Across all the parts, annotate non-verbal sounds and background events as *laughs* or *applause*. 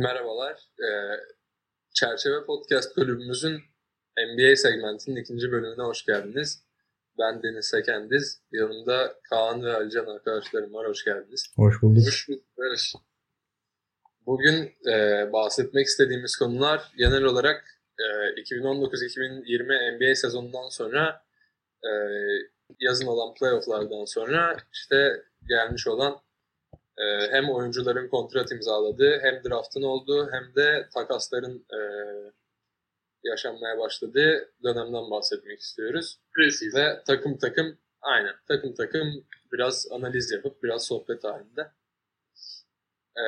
Merhabalar. Ee, Çerçeve Podcast bölümümüzün NBA segmentinin ikinci bölümüne hoş geldiniz. Ben Deniz Sekendiz. Yanımda Kaan ve Alican arkadaşlarım var. Hoş geldiniz. Hoş bulduk. Hoş bulduk. Bugün e, bahsetmek istediğimiz konular genel olarak e, 2019-2020 NBA sezonundan sonra e, yazın olan playofflardan sonra işte gelmiş olan e, hem oyuncuların kontrat imzaladığı hem draftın olduğu hem de takasların e, yaşanmaya başladığı dönemden bahsetmek istiyoruz. Precis. Ve takım takım aynen takım takım biraz analiz yapıp biraz sohbet halinde. E,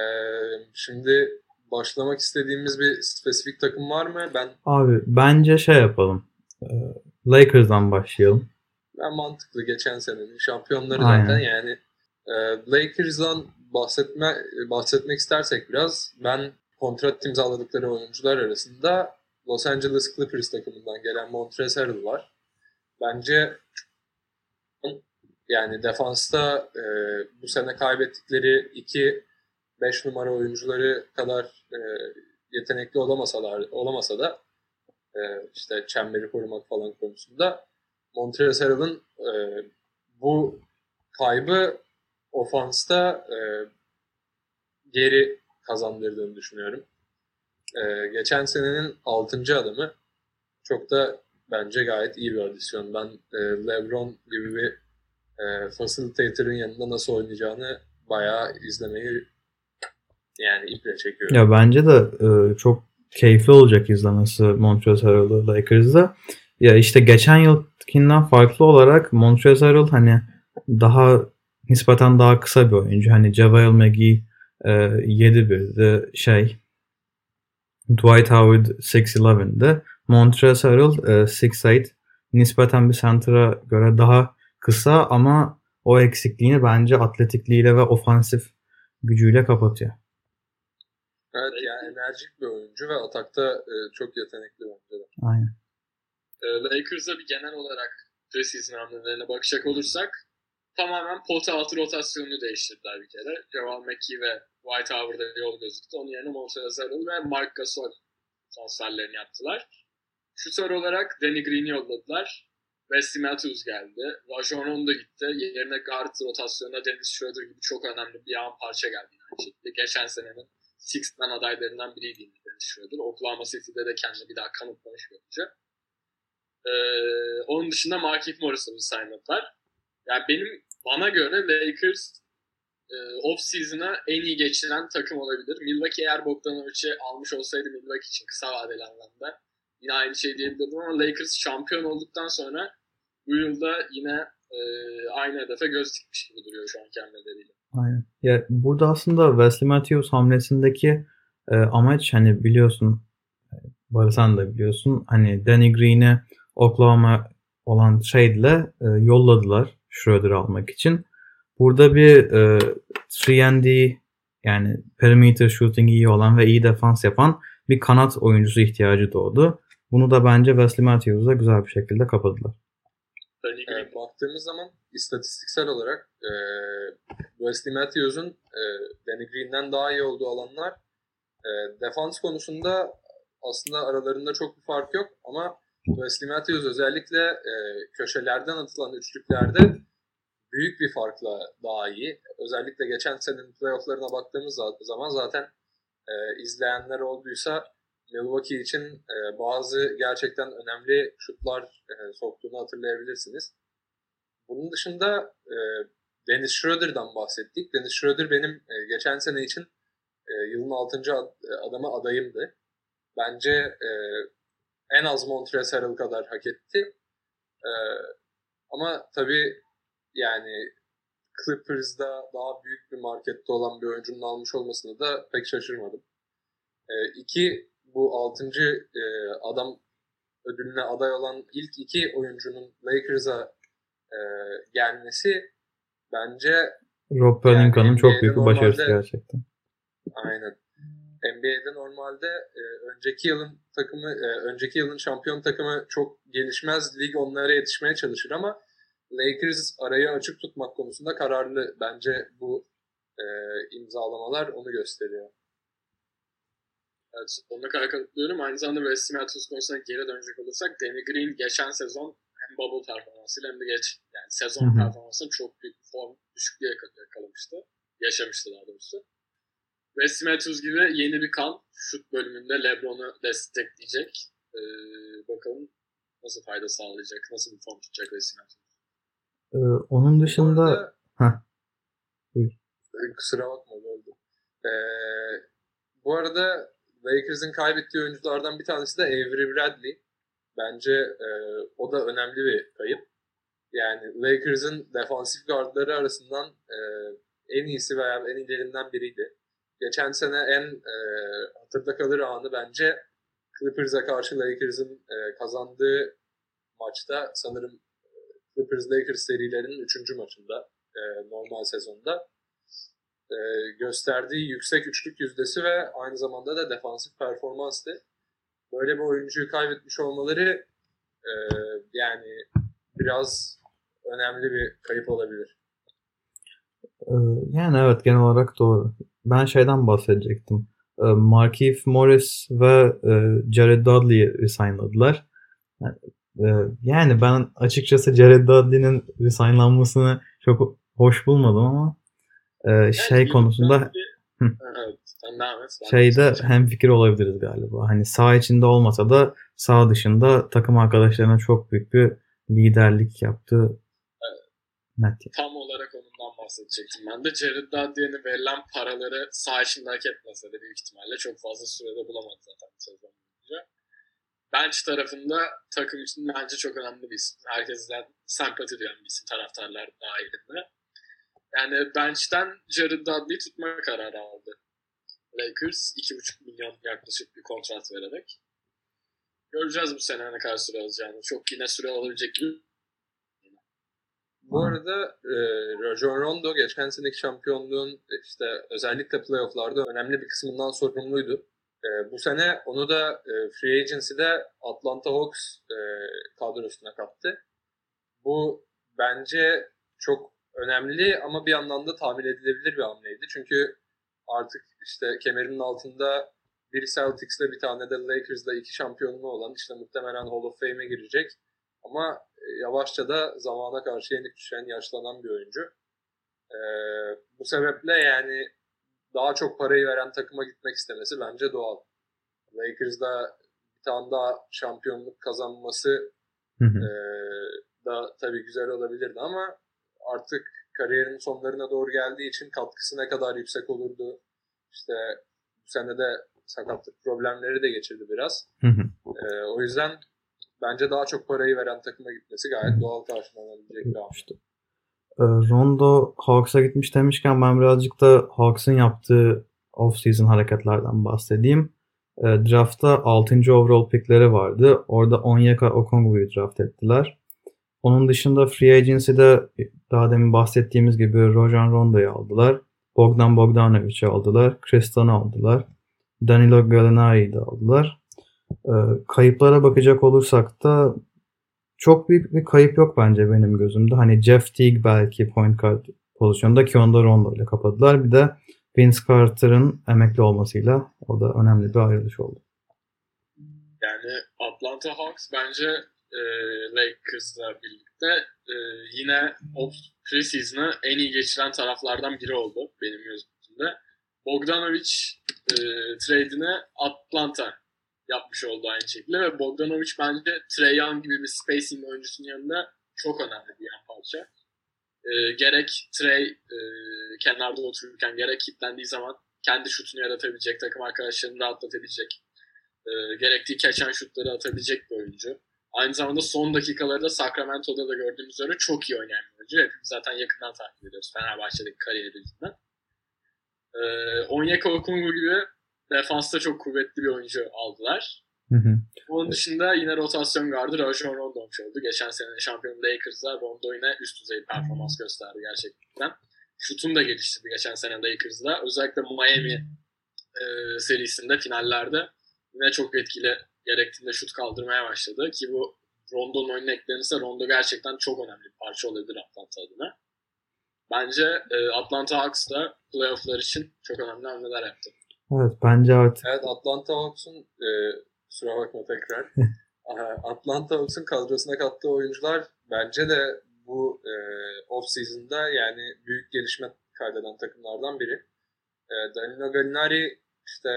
şimdi başlamak istediğimiz bir spesifik takım var mı? Ben Abi bence şey yapalım. Ee, Lakers'dan başlayalım. ben mantıklı geçen senenin şampiyonları Aynen. zaten yani e, Lakers'dan bahsetme bahsetmek istersek biraz ben kontrat imzaladıkları oyuncular arasında Los Angeles Clippers takımından gelen Montrezl Harrell var. Bence yani defansta e, bu sene kaybettikleri iki 5 numara oyuncuları kadar e, yetenekli olamasalar olamasa da e, işte çemberi korumak falan konusunda Montrezl Harrell'ın e, bu kaybı ofansta e, geri kazandırdığını düşünüyorum. E, geçen senenin 6. adamı çok da bence gayet iyi bir adisyon. Ben e, LeBron gibi bir e, facilitator'ın yanında nasıl oynayacağını bayağı izlemeyi yani iple çekiyorum. Ya bence de e, çok keyifli olacak izlemesi Montrezl Harrell'ı Lakers'da. Ya işte geçen yılkinden farklı olarak Montrezl Harrell hani daha nispeten daha kısa bir oyuncu. Hani JaVale McGee e, 7'birdi şey Dwight Howard 6'11'di. Montrezl Harrell e, 6'8 nispeten bir center'a göre daha kısa ama o eksikliğini bence atletikliğiyle ve ofansif gücüyle kapatıyor. Evet yani enerjik bir oyuncu ve atakta e, çok yetenekli bence. Aynen. Ee, Lakers'a bir genel olarak preseason hamlelerine bakacak olursak tamamen pot altı rotasyonunu değiştirdiler bir kere. Javal McKee ve White Howard'a yol gözüktü. Onun yerine Montrezl ve Mark Gasol transferlerini yaptılar. Şutör olarak Danny Green'i yolladılar. Wesley Matthews geldi. Rajon Rondo gitti. Yerine guard rotasyonuna Dennis Schroeder gibi çok önemli bir yan parça geldi şekilde. Geçen senenin Six adaylarından biriydi Dennis Schroeder. Oklahoma City'de de kendini bir daha kanıtlamış bir oyuncu. Ee, onun dışında Markieff Morrison'u saymadılar. Yani benim bana göre Lakers e, off-season'a en iyi geçiren takım olabilir. Milwaukee eğer Bogdanovic'i almış olsaydı Milwaukee için kısa vadeli anlamda yine aynı şey diyebilirdim ama Lakers şampiyon olduktan sonra bu yılda yine e, aynı hedefe göz dikmiş gibi duruyor şu anki hamleleriyle. Aynen. Ya burada aslında Wesley Matthews hamlesindeki e, amaç hani biliyorsun Barı sen de biliyorsun hani Danny Green'i Oklahoma olan trade'le e, yolladılar Schroeder'ı almak için. Burada bir e, 3 yani perimeter shooting iyi olan ve iyi defans yapan bir kanat oyuncusu ihtiyacı doğdu. Bunu da bence Wesley Matthews'a güzel bir şekilde kapadılar. Green Evet, baktığımız zaman istatistiksel olarak e, Wesley Matthews'un e, Danny Green'den daha iyi olduğu alanlar e, defans konusunda aslında aralarında çok bir fark yok ama Wesley Matthews özellikle e, köşelerden atılan üçlüklerde büyük bir farkla daha iyi. Özellikle geçen senenin playofflarına baktığımız za- zaman zaten e, izleyenler olduysa Milwaukee için e, bazı gerçekten önemli şutlar e, soktuğunu hatırlayabilirsiniz. Bunun dışında e, Dennis Schroeder'dan bahsettik. Dennis Schroeder benim e, geçen sene için e, yılın 6. Ad, adamı adayımdı. Bence e, en az Montrezl kadar hak etti. E, ama tabii yani Clippers'da daha büyük bir markette olan bir oyuncunun almış olmasını da pek şaşırmadım. E, iki bu altıncı e, adam ödülüne aday olan ilk iki oyuncunun Lakers'a e, gelmesi bence Rob Pelinкa'nın Yani çok büyük bir başarısı gerçekten. aynen. NBA'de normalde e, önceki yılın takımı, e, önceki yılın şampiyon takımı çok gelişmez. Lig onlara yetişmeye çalışır ama Lakers arayı açık tutmak konusunda kararlı. Bence bu e, imzalamalar onu gösteriyor. Evet, sonuna kadar katılıyorum. Aynı zamanda Wes Matthews konusuna geri dönecek olursak Danny Green geçen sezon hem bubble performansıyla hem de geç yani sezon performansında çok büyük form düşüklüğü yakal- yakalamıştı. Yaşamıştı daha doğrusu. Wes Matthews gibi yeni bir kan şut bölümünde LeBron'u destekleyecek. Ee, bakalım nasıl fayda sağlayacak, nasıl bir form tutacak Wes Matthews. Ee, onun dışında arada- Heh. Buyur. Ee, Kusura bakma böldüm. Ee, bu arada Lakers'ın kaybettiği oyunculardan bir tanesi de Avery Bradley. Bence e, o da önemli bir kayıp. Yani Lakers'ın defansif gardları arasından e, en iyisi veya en ilerinden biriydi. Geçen sene en e, hatırda kalır anı bence Clippers'a karşı Lakers'ın e, kazandığı maçta sanırım e, Clippers-Lakers serilerinin 3. maçında e, normal sezonda e, gösterdiği yüksek üçlük yüzdesi ve aynı zamanda da defansif performanstı. Böyle bir oyuncuyu kaybetmiş olmaları e, yani biraz önemli bir kayıp olabilir. Ee, Yani evet genel olarak doğru. Ben şeyden bahsedecektim. Ee, Markieff Morris ve e, Jared Dudley'i resignladılar. Yani, e, Yani ben açıkçası Jared Dudley'nin resignlanmasını çok hoş bulmadım ama e, şey Yani konusunda Evet, şeyde de- hem fikir olabiliriz galiba. Hani sağ içinde olmasa da sağ dışında takım arkadaşlarına çok büyük bir liderlik yaptı. Net. tam olarak onundan bahsedecektim ben de. Jared Dudley'e verilen paraları sağ içinde hak etmese de büyük ihtimalle çok fazla sürede bulamadı zaten bu sezon boyunca. Bench tarafında takım için bence çok önemli bir isim. Herkesten sempati duyan bir isim taraftarlar dahilinde. Yani bench'ten Jared Dudley'i tutma kararı aldı. Lakers 2,5 milyon yaklaşık bir kontrat vererek. Göreceğiz bu sene ne kadar süre alacağını. Çok yine süre alabilecek gibi Bu arada e, Rajon Rondo geçen seneki şampiyonluğun e, işte özellikle playofflarda önemli bir kısmından sorumluydu. E, bu sene onu da e, Free Agency'de Atlanta Hawks e, kadrosuna kattı. Bu bence çok önemli ama bir yandan da tahmin edilebilir bir hamleydi. Çünkü artık işte kemerinin altında bir Celtics'le bir tane de Lakers'la iki şampiyonluğu olan işte muhtemelen Hall of Fame'e girecek. Ama e, yavaşça da zamana karşı yenik düşen, yaşlanan bir oyuncu. Ee, bu sebeple yani daha çok parayı veren takıma gitmek istemesi bence doğal. Lakers'da bir tane daha şampiyonluk kazanması Hı hı. e, da tabii güzel olabilirdi ama artık kariyerinin sonlarına doğru geldiği için katkısı ne kadar yüksek olurdu. İşte bu sene de sakatlık problemleri de geçirdi biraz. Hı hı. Ee, o yüzden bence daha çok parayı veren takıma gitmesi gayet doğal karşılanabilecek bir hamle. İşte, e, Rondo Hawks'a gitmiş demişken ben birazcık da Hawks'ın yaptığı off-season hareketlerden bahsedeyim. E, Draft'ta 6. overall pickleri vardı. Orada Onyeka Okongwu'yu draft ettiler. Onun dışında Free Agency'de daha demin bahsettiğimiz gibi Rojan Rondo'yu aldılar. Bogdan Bogdanovic'i aldılar. Kristan'ı aldılar. Danilo Gallinari'yi de aldılar. E, kayıplara bakacak olursak da çok büyük bir kayıp yok bence benim gözümde. Hani Jeff Teague belki point guard pozisyonda ki onu da Rondo ile kapadılar. Bir de Vince Carter'ın emekli olmasıyla o da önemli bir ayrılış oldu. Yani Atlanta Hawks bence e, Lakers'la birlikte e, yine o preseason'ı en iyi geçiren taraflardan biri oldu benim gözümde. Bogdanovic e, trade'ini Atlanta yapmış oldu aynı şekilde ve Bogdanovic bence Trey Young gibi bir spacing oyuncusunun yanında çok önemli bir yan parça. E, gerek Trey e, kenarda otururken gerek kilitlendiği zaman kendi şutunu yaratabilecek, takım arkadaşlarını rahatlatabilecek, e, gerektiği keçen şutları atabilecek bir oyuncu. Aynı zamanda son dakikalarda Sacramento'da da gördüğümüz üzere çok iyi oynayan bir oyuncu. Hepimiz zaten yakından takip ediyoruz Fenerbahçe'deki kariyeri yüzünden. E, Onyeka Okongwu gibi defansta çok kuvvetli bir oyuncu aldılar. Hı hı. Onun dışında yine rotasyon gardı Rajon Rondo olmuş oldu. Geçen sene şampiyon Lakers'da Rondo yine üst düzey performans gösterdi gerçekten. Şutunu da geliştirdi geçen sene Lakers'da. Özellikle Miami e, serisinde finallerde yine çok etkili gerektiğinde şut kaldırmaya başladı. Ki bu Rondo'nun oyununa eklenirse Rondo gerçekten çok önemli bir parça olabilir Atlanta adına. Bence e, Atlanta Hawks da playofflar için çok önemli hamleler yaptı. Evet bence artık Evet Atlanta Hawks'un e, kusura bakma tekrar. *laughs* Atlanta Hawks'un kadrosuna kattığı oyuncular bence de bu e, off season'da yani büyük gelişme kaydeden takımlardan biri. E, Danilo Gallinari işte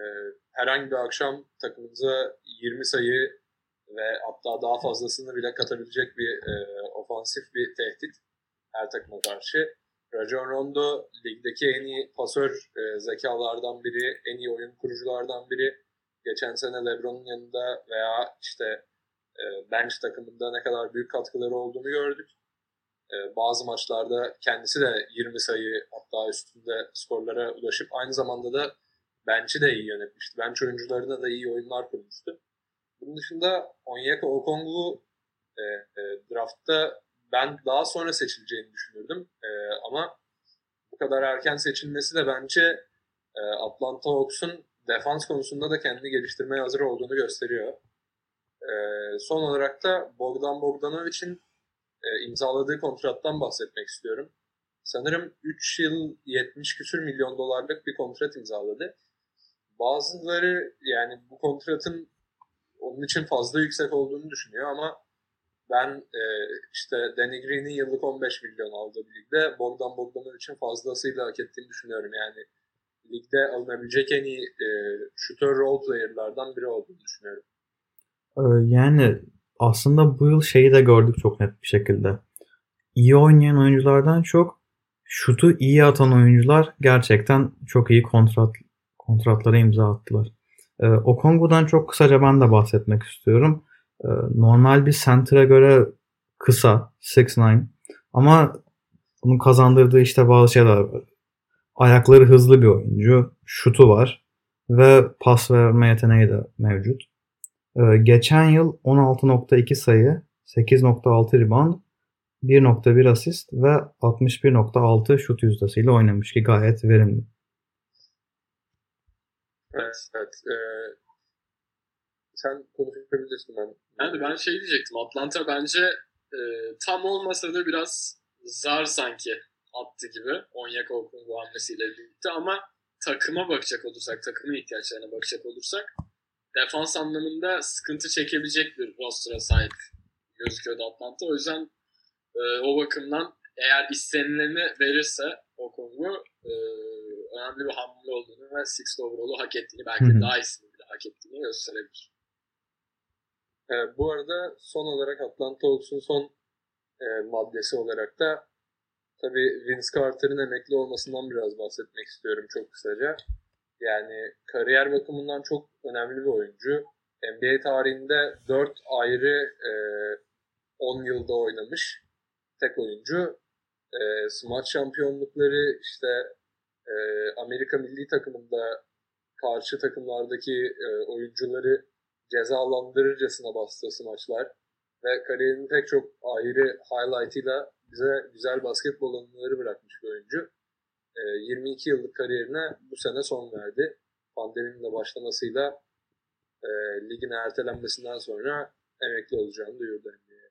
e, herhangi bir akşam takımınıza 20 sayı ve hatta daha fazlasını bile katabilecek bir e, ofansif bir tehdit her takıma karşı. Rajon Rondo ligdeki en iyi pasör e, zekalardan biri, en iyi oyun kuruculardan biri. Geçen sene LeBron'un yanında veya işte e, bench takımında ne kadar büyük katkıları olduğunu gördük. E, bazı maçlarda kendisi de 20 sayı hatta üstünde skorlara ulaşıp aynı zamanda da bench'i de iyi yönetmişti. Bench oyuncularına da iyi oyunlar kurmuştu. Bunun dışında Onyeka Okongwu e, e, draftta ben daha sonra seçileceğini düşünürdüm. E, ama bu kadar erken seçilmesi de bence e, Atlanta Hawks'un defans konusunda da kendini geliştirmeye hazır olduğunu gösteriyor. E, son olarak da Bogdan Bogdanovic'in e, imzaladığı kontrattan bahsetmek istiyorum. Sanırım 3 yıl 70 küsür milyon dolarlık bir kontrat imzaladı. Bazıları yani bu kontratın onun için fazla yüksek olduğunu düşünüyor ama ben e, işte Danny Green'in yıllık 15 milyon aldığı bir ligde Bogdan Bogdanov için fazlasıyla hak ettiğini düşünüyorum. Yani ligde alınabilecek en iyi e, shooter role player'lardan biri olduğunu düşünüyorum. Ee, yani aslında bu yıl şeyi de gördük çok net bir şekilde. İyi oynayan oyunculardan çok şutu iyi atan oyuncular gerçekten çok iyi kontrat kontratlara imza attılar. Ee, Okongwu'dan çok kısaca ben de bahsetmek istiyorum. Ee, normal bir center'a göre kısa 6'9 ama bunun kazandırdığı işte bazı şeyler var. Ayakları hızlı bir oyuncu, şutu var ve pas verme yeteneği de mevcut. Ee, geçen yıl 16.2 sayı, 8.6 rebound, 1.1 asist ve 61.6 şut yüzdesiyle oynamış ki gayet verimli. Evet, evet. Ee, sen konuşabilirsin ben. Yani ben şey diyecektim. Atlanta bence e, tam olmasa da biraz zar sanki attı gibi. Onyeka Okungwu hamlesiyle birlikte ama takıma bakacak olursak, takımın ihtiyaçlarına bakacak olursak defans anlamında sıkıntı çekebilecek bir roster'a sahip gözüküyordu Atlanta. O yüzden e, o bakımdan eğer istenileni verirse Okongwu e, önemli bir hamle olduğunu ve Sixth overall'u hak ettiğini belki daha iyisini bile hak ettiğini gösterebilir. Ee, bu arada son olarak Atlanta Hawks'un son e, maddesi olarak da tabii Vince Carter'ın emekli olmasından biraz bahsetmek istiyorum çok kısaca. Yani kariyer bakımından çok önemli bir oyuncu. NBA tarihinde 4 ayrı e, 10 yılda oynamış tek oyuncu. E, smaç şampiyonlukları işte e, Amerika milli takımında karşı takımlardaki e, oyuncuları cezalandırırcasına bastığı smaçlar ve kariyerinin pek çok ayrı highlight'ıyla bize güzel basketbol anıları bırakmış bir oyuncu. E, 22 yıllık kariyerine bu sene son verdi. Pandeminin de başlamasıyla e, ligin ertelenmesinden sonra emekli olacağını duyurdu NBA'ye.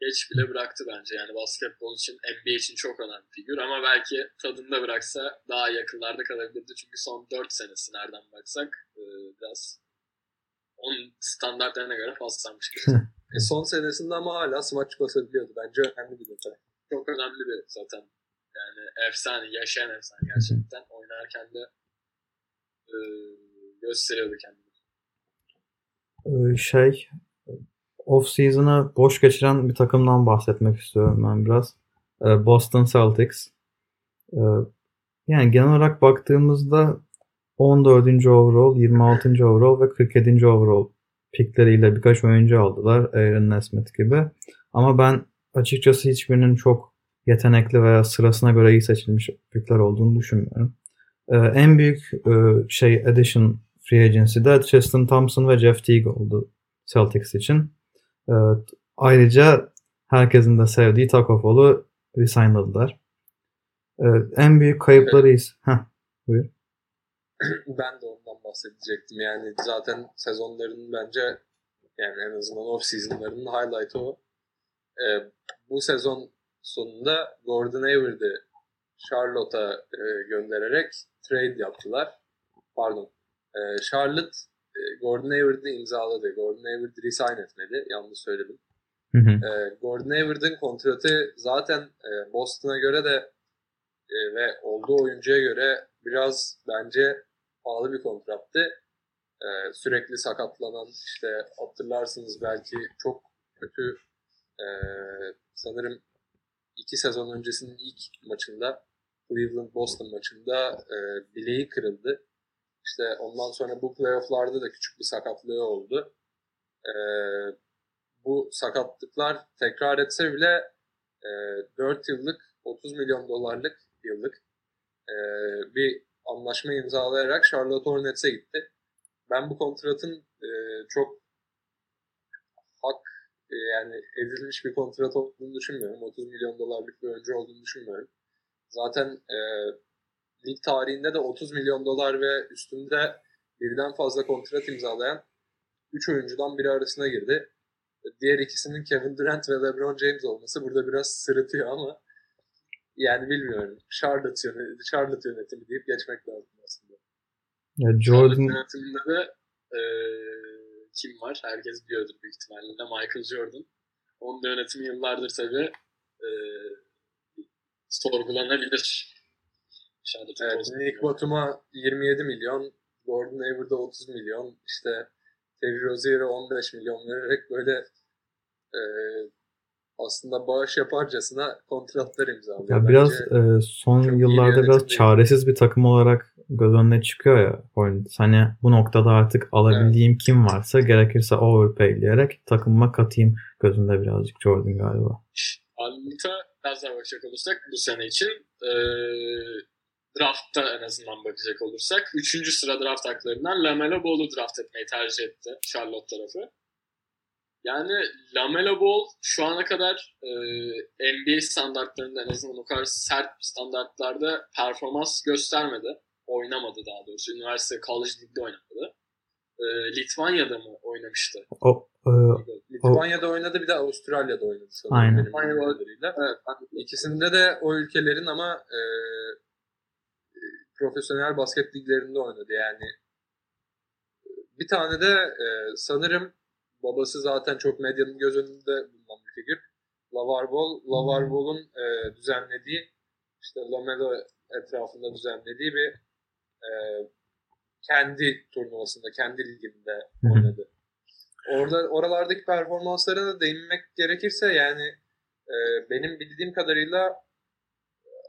geç bile bıraktı bence. Yani basketbol için, NBA için çok önemli figür ama belki tadında bıraksa daha yakınlarda kalabilirdi. Çünkü son 4 senesi nereden baksak e, biraz onun standartlarına göre fazlalanmış. *laughs* E, son senesinde ama hala smaç basabiliyordu. Bence önemli bir detay. çok önemli bir zaten. Yani efsane, yaşayan efsane gerçekten. Oynarken de e, gösteriyordu kendini. Ee, şey off season'ı boş geçiren bir takımdan bahsetmek istiyorum ben biraz. Ee, Boston Celtics. Ee, yani genel olarak baktığımızda 14. overall, 26. overall ve 47. overall pikleriyle birkaç oyuncu aldılar. Aaron Nesmith gibi. Ama ben açıkçası hiçbirinin çok yetenekli veya sırasına göre iyi seçilmiş pikler olduğunu düşünmüyorum. Ee, en büyük e, şey addition free agency'de Tristan Thompson ve Jeff Teague oldu Celtics için. Ee, ayrıca herkesin de sevdiği Taco Fall'u resignladılar. Ee, en büyük kayıplarıyız. Heh, buyur. *clears throat* ben de ondan bahsedecektim. Yani zaten sezonlarının bence yani en azından off seasonlarının highlight'ı o. Ee, bu sezon sonunda Gordon Hayward'ı Charlotte'a e, göndererek trade yaptılar. pardon. E, Charlotte e, Gordon Hayward'ı imzaladı. Gordon Hayward resign etmedi. Yanlış söyledim. Hı hı. E, Gordon Hayward'ın kontratı zaten e, Boston'a göre de e, ve olduğu oyuncuya göre biraz bence pahalı bir kontrattı. E, sürekli sakatlanan işte hatırlarsınız belki çok kötü e, sanırım iki sezon öncesinin ilk maçında Cleveland Boston maçında e, bileği kırıldı. İşte ondan sonra bu playofflarda da küçük bir sakatlığı oldu. E, bu sakatlıklar tekrar etse bile e, 4 yıllık 30 milyon dolarlık yıllık e, bir anlaşma imzalayarak Charlotte Hornets'e gitti. Ben bu kontratın e, çok hak e, yani edilmiş bir kontrat olduğunu düşünmüyorum. 30 milyon dolarlık bir oyuncu olduğunu düşünmüyorum. Zaten e, lig tarihinde de 30 milyon dolar ve üstünde birden fazla kontrat imzalayan 3 oyuncudan biri arasına girdi. Diğer ikisinin Kevin Durant ve LeBron James olması burada biraz sırıtıyor ama yani bilmiyorum. Charlotte, yönetimi, Charlotte yönetimi deyip geçmek lazım aslında. Ya Jordan yönetiminde de e, kim var? Herkes biliyordur büyük ihtimalle de Michael Jordan. Onun da yönetimi yıllardır tabii e, sorgulanabilir. Charlotte'ın Evet, Nick. Batum'a 27 milyon, Gordon Hayward'a 30 milyon, işte Terry Rozier'e 15 milyon vererek böyle e, aslında bağış yaparcasına kontratlar imzalıyor. ya biraz Bence e, son çok iyi bir yıllarda biraz çaresiz bir takım olarak göz önüne çıkıyor ya Hornets. Hani bu noktada artık alabildiğim kim varsa gerekirse overpayleyerek takımıma katayım gözünde birazcık Jordan galiba. Charlotte'a biraz daha bakacak olursak bu sene için e, draftta en azından bakacak olursak 3. sıra draft haklarından Lamelo Ball'u draft etmeyi tercih etti Charlotte tarafı. Yani Lamelo Ball şu ana kadar e, NBA standartlarında en azından o kadar sert standartlarda performans göstermedi. Oynamadı daha doğrusu. Üniversite, college ligde oynamadı. E, Litvanya'da mı oynamıştı? O e, Litvanya'da oynadı bir de Avustralya'da oynadı sanırım Aynen. kadarıyla. Evet, İkisinde de o ülkelerin ama e, e, profesyonel basket liglerinde oynadı. Yani e, bir tane de e, sanırım babası zaten çok medyanın göz önünde bulunan bir figür. Lavar Ball. Lavar Ball'un e, düzenlediği işte Lamelo etrafında düzenlediği bir e, kendi turnuvasında, kendi liginde oynadı. Orada oralardaki performanslarına da değinmek gerekirse yani e, benim bildiğim kadarıyla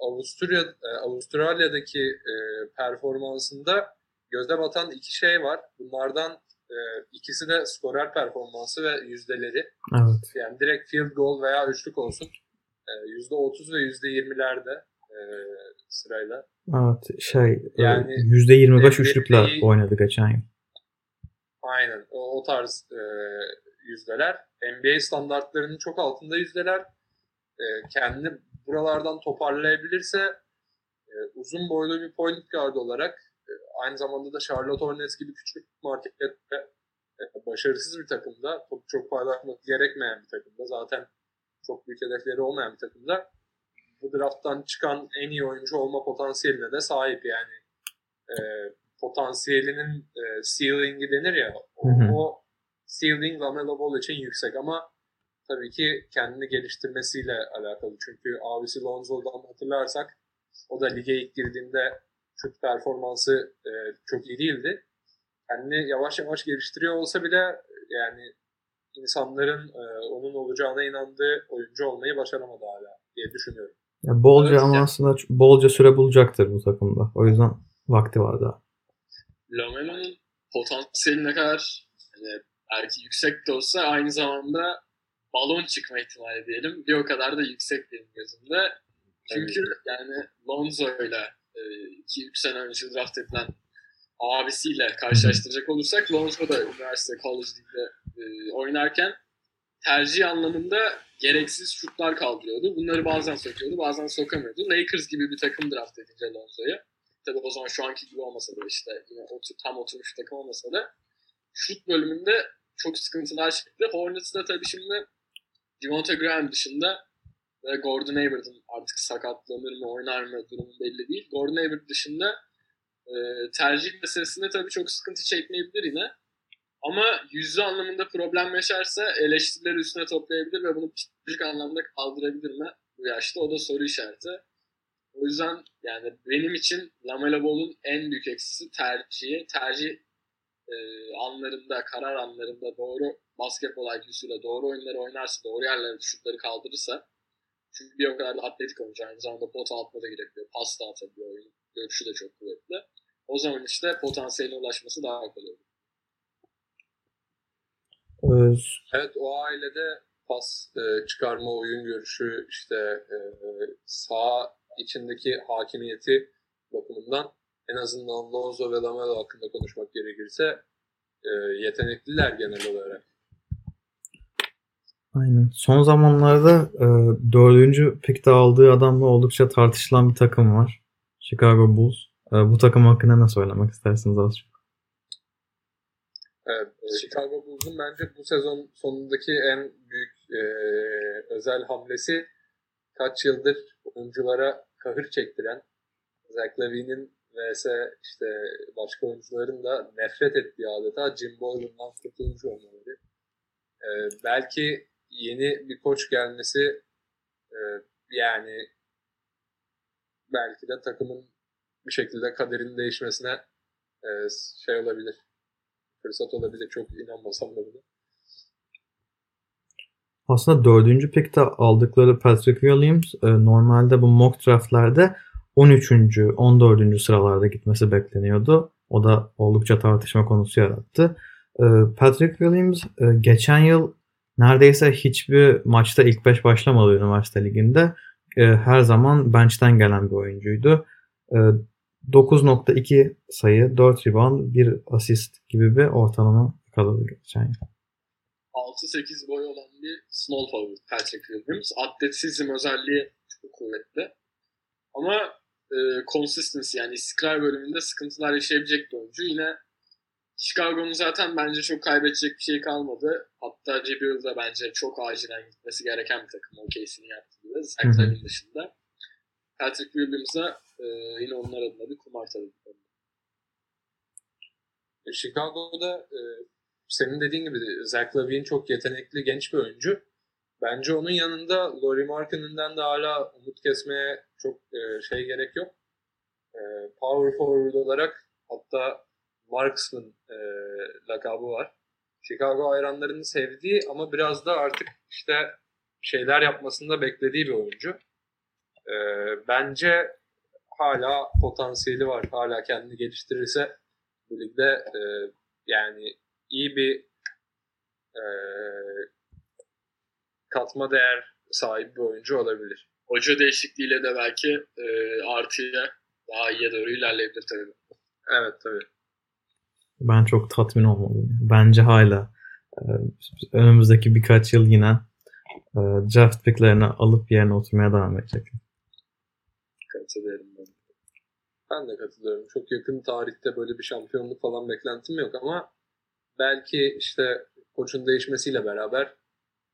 Avusturya e, Avustralya'daki e, performansında göze batan iki şey var. Bunlardan e, ikisi de skorer performansı ve yüzdeleri. evet. Yani direkt field goal veya üçlük olsun. E, %30 ve %20'lerde e, sırayla. Evet şey Yani yani %25 NBA üçlükle oynadı geçen yıl. Aynen. O, o tarz e, yüzdeler. NBA standartlarının çok altında yüzdeler. E, kendini buralardan toparlayabilirse e, uzun boylu bir point guard olarak e, aynı zamanda da Charlotte Hornets gibi küçük markette e, başarısız bir takımda çok, çok paylaşmak gerekmeyen bir takımda zaten çok büyük hedefleri olmayan bir takımda bu drafttan çıkan en iyi oyuncu olma potansiyeline de sahip yani e, potansiyelinin e, ceiling'i denir ya o, o ceiling Lamelo Ball için yüksek ama tabii ki kendini geliştirmesiyle alakalı. Çünkü abisi Lonzo'dan hatırlarsak o da lige ilk girdiğinde şut performansı e, çok iyi değildi. Kendini yavaş yavaş geliştiriyor olsa bile yani insanların e, onun olacağına inandığı oyuncu olmayı başaramadı hala diye düşünüyorum. Ya bolca Evet, ama aslında bolca süre bulacaktır bu takımda. O yüzden vakti var daha. Lamelo'nun potansiyeli ne kadar hani belki yüksek de olsa aynı zamanda balon çıkma ihtimali diyelim bir o kadar da yüksek benim gözümde. Çünkü yani Lonzo ile 2-3 sene önce draft edilen abisiyle karşılaştıracak olursak Lonzo da üniversite college ligde e, oynarken tercih anlamında gereksiz şutlar kaldırıyordu. Bunları bazen sokuyordu, bazen sokamıyordu. Lakers gibi bir takım draft edince Lonzo'yu. Tabii o zaman şu anki gibi olmasa da işte yine otur, tam oturmuş takım olmasa da şut bölümünde çok sıkıntılar çıktı. Hornets'da tabii şimdi Devonta Graham dışında ve Gordon Hayward'ın artık sakatlanır mı oynar mı durumu belli değil. Gordon Hayward dışında e, tercih meselesinde tabii çok sıkıntı çekmeyebilir yine. Ama yüzü anlamında problem yaşarsa eleştirileri üstüne toplayabilir ve bunu psikolojik anlamda kaldırabilir mi bu yaşta? O da soru işareti. O yüzden yani benim için Lamela Ball'un en büyük eksisi tercihi. Tercih e, anlarında, karar anlarında doğru basketbol IQ'suyla doğru oyunları oynarsa, doğru yerlere şutları kaldırırsa çünkü bir o kadar da atletik oyuncu. Aynı zamanda pot altına da girebiliyor. Pas da atabiliyor. Oyun görüşü de çok kuvvetli. O zaman işte potansiyeline ulaşması daha kolay olur. Evet o ailede pas e, çıkarma oyun görüşü işte e, sağ içindeki hakimiyeti bakımından en azından Lonzo ve Lamelo hakkında konuşmak gerekirse e, yetenekliler genel olarak. Aynen. Son zamanlarda e, dördüncü pikte aldığı adamla oldukça tartışılan bir takım var. Chicago Bulls. E, bu takım hakkında ne söylemek istersiniz az çok? Evet, e, Chicago Bulls'un bence bu sezon sonundaki en büyük e, özel hamlesi kaç yıldır oyunculara kahır çektiren Zach Levine'in vs işte başka oyuncuların da nefret ettiği adeta Jim Boylan'dan kurtulmuş olmaları. E, belki yeni bir koç gelmesi e, yani belki de takımın bir şekilde kaderin değişmesine e, şey olabilir fırsat olabilir. Çok inanmasam da buna. Aslında dördüncü pikte aldıkları Patrick Williams e, normalde bu mock draftlerde 13. 14. sıralarda gitmesi bekleniyordu. O da oldukça tartışma konusu yarattı. E, Patrick Williams e, geçen yıl neredeyse hiçbir maçta ilk 5 başlamadı üniversite liginde. Her zaman bench'ten gelen bir oyuncuydu. 9.2 sayı, 4 rebound, 1 asist gibi bir ortalama yakaladı geçen yıl. 6-8 boy olan bir small forward Patrick Williams. Atletizm özelliği çok kuvvetli. Ama e, consistency yani istikrar bölümünde sıkıntılar yaşayabilecek bir oyuncu. Yine Chicago'nun zaten bence çok kaybedecek bir şey kalmadı. Hatta Cebil de bence çok acilen gitmesi gereken bir takım OKC'nin yaptığı gibi. Zach dışında. Patrick Williams'a e, yine onlar adına bir kumar tabii. Chicago'da e, senin dediğin gibi Zach Lavine çok yetenekli genç bir oyuncu. Bence onun yanında Laurie Markkanen'den de hala umut kesmeye çok e, şey gerek yok. E, power forward olarak hatta Marksman e, lakabı var. Chicago hayranlarının sevdiği ama biraz da artık işte şeyler yapmasında beklediği bir oyuncu. E, bence hala potansiyeli var. Hala kendini geliştirirse bu ligde e, yani iyi bir e, katma değer sahibi bir oyuncu olabilir. Hoca değişikliğiyle de belki e, artıya daha iyiye doğru ilerleyebilir tabii. Evet tabii. Ben çok tatmin olmalıyım. Bence hala e, önümüzdeki birkaç yıl yine e, draft picklerini alıp yerine oturmaya devam edecek. Katılıyorum ben. Ben de katılıyorum. Çok yakın tarihte böyle bir şampiyonluk falan beklentim yok ama belki işte koçun değişmesiyle beraber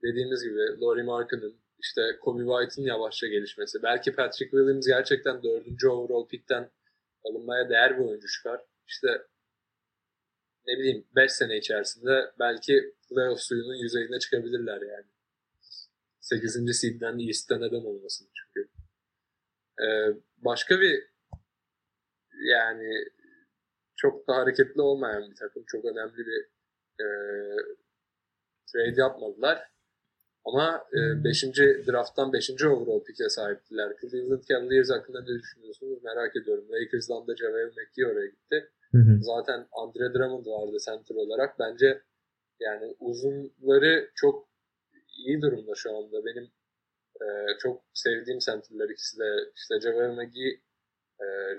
dediğimiz gibi Laurie Markkanen, işte Kobe White'ın yavaşça gelişmesi, belki Patrick Williams gerçekten dördüncü overall pickten alınmaya değer bir oyuncu çıkar. İşte ne bileyim 5 sene içerisinde belki playoff suyunun yüzeyine çıkabilirler yani. 8. seed'den East'te neden olmasın çünkü. Ee, başka bir yani çok da hareketli olmayan bir takım. Çok önemli bir e, trade yapmadılar. Ama 5. E, drafttan 5. overall pick'e sahiptiler. Cleveland Cavaliers hakkında ne düşünüyorsunuz merak ediyorum. Lakers'dan da JaVale McGee oraya gitti. Hı hı. Zaten Andre Drummond vardı center olarak. Bence yani uzunları çok iyi durumda şu anda. Benim e, çok sevdiğim centerler ikisi de. İşte JaVale McGee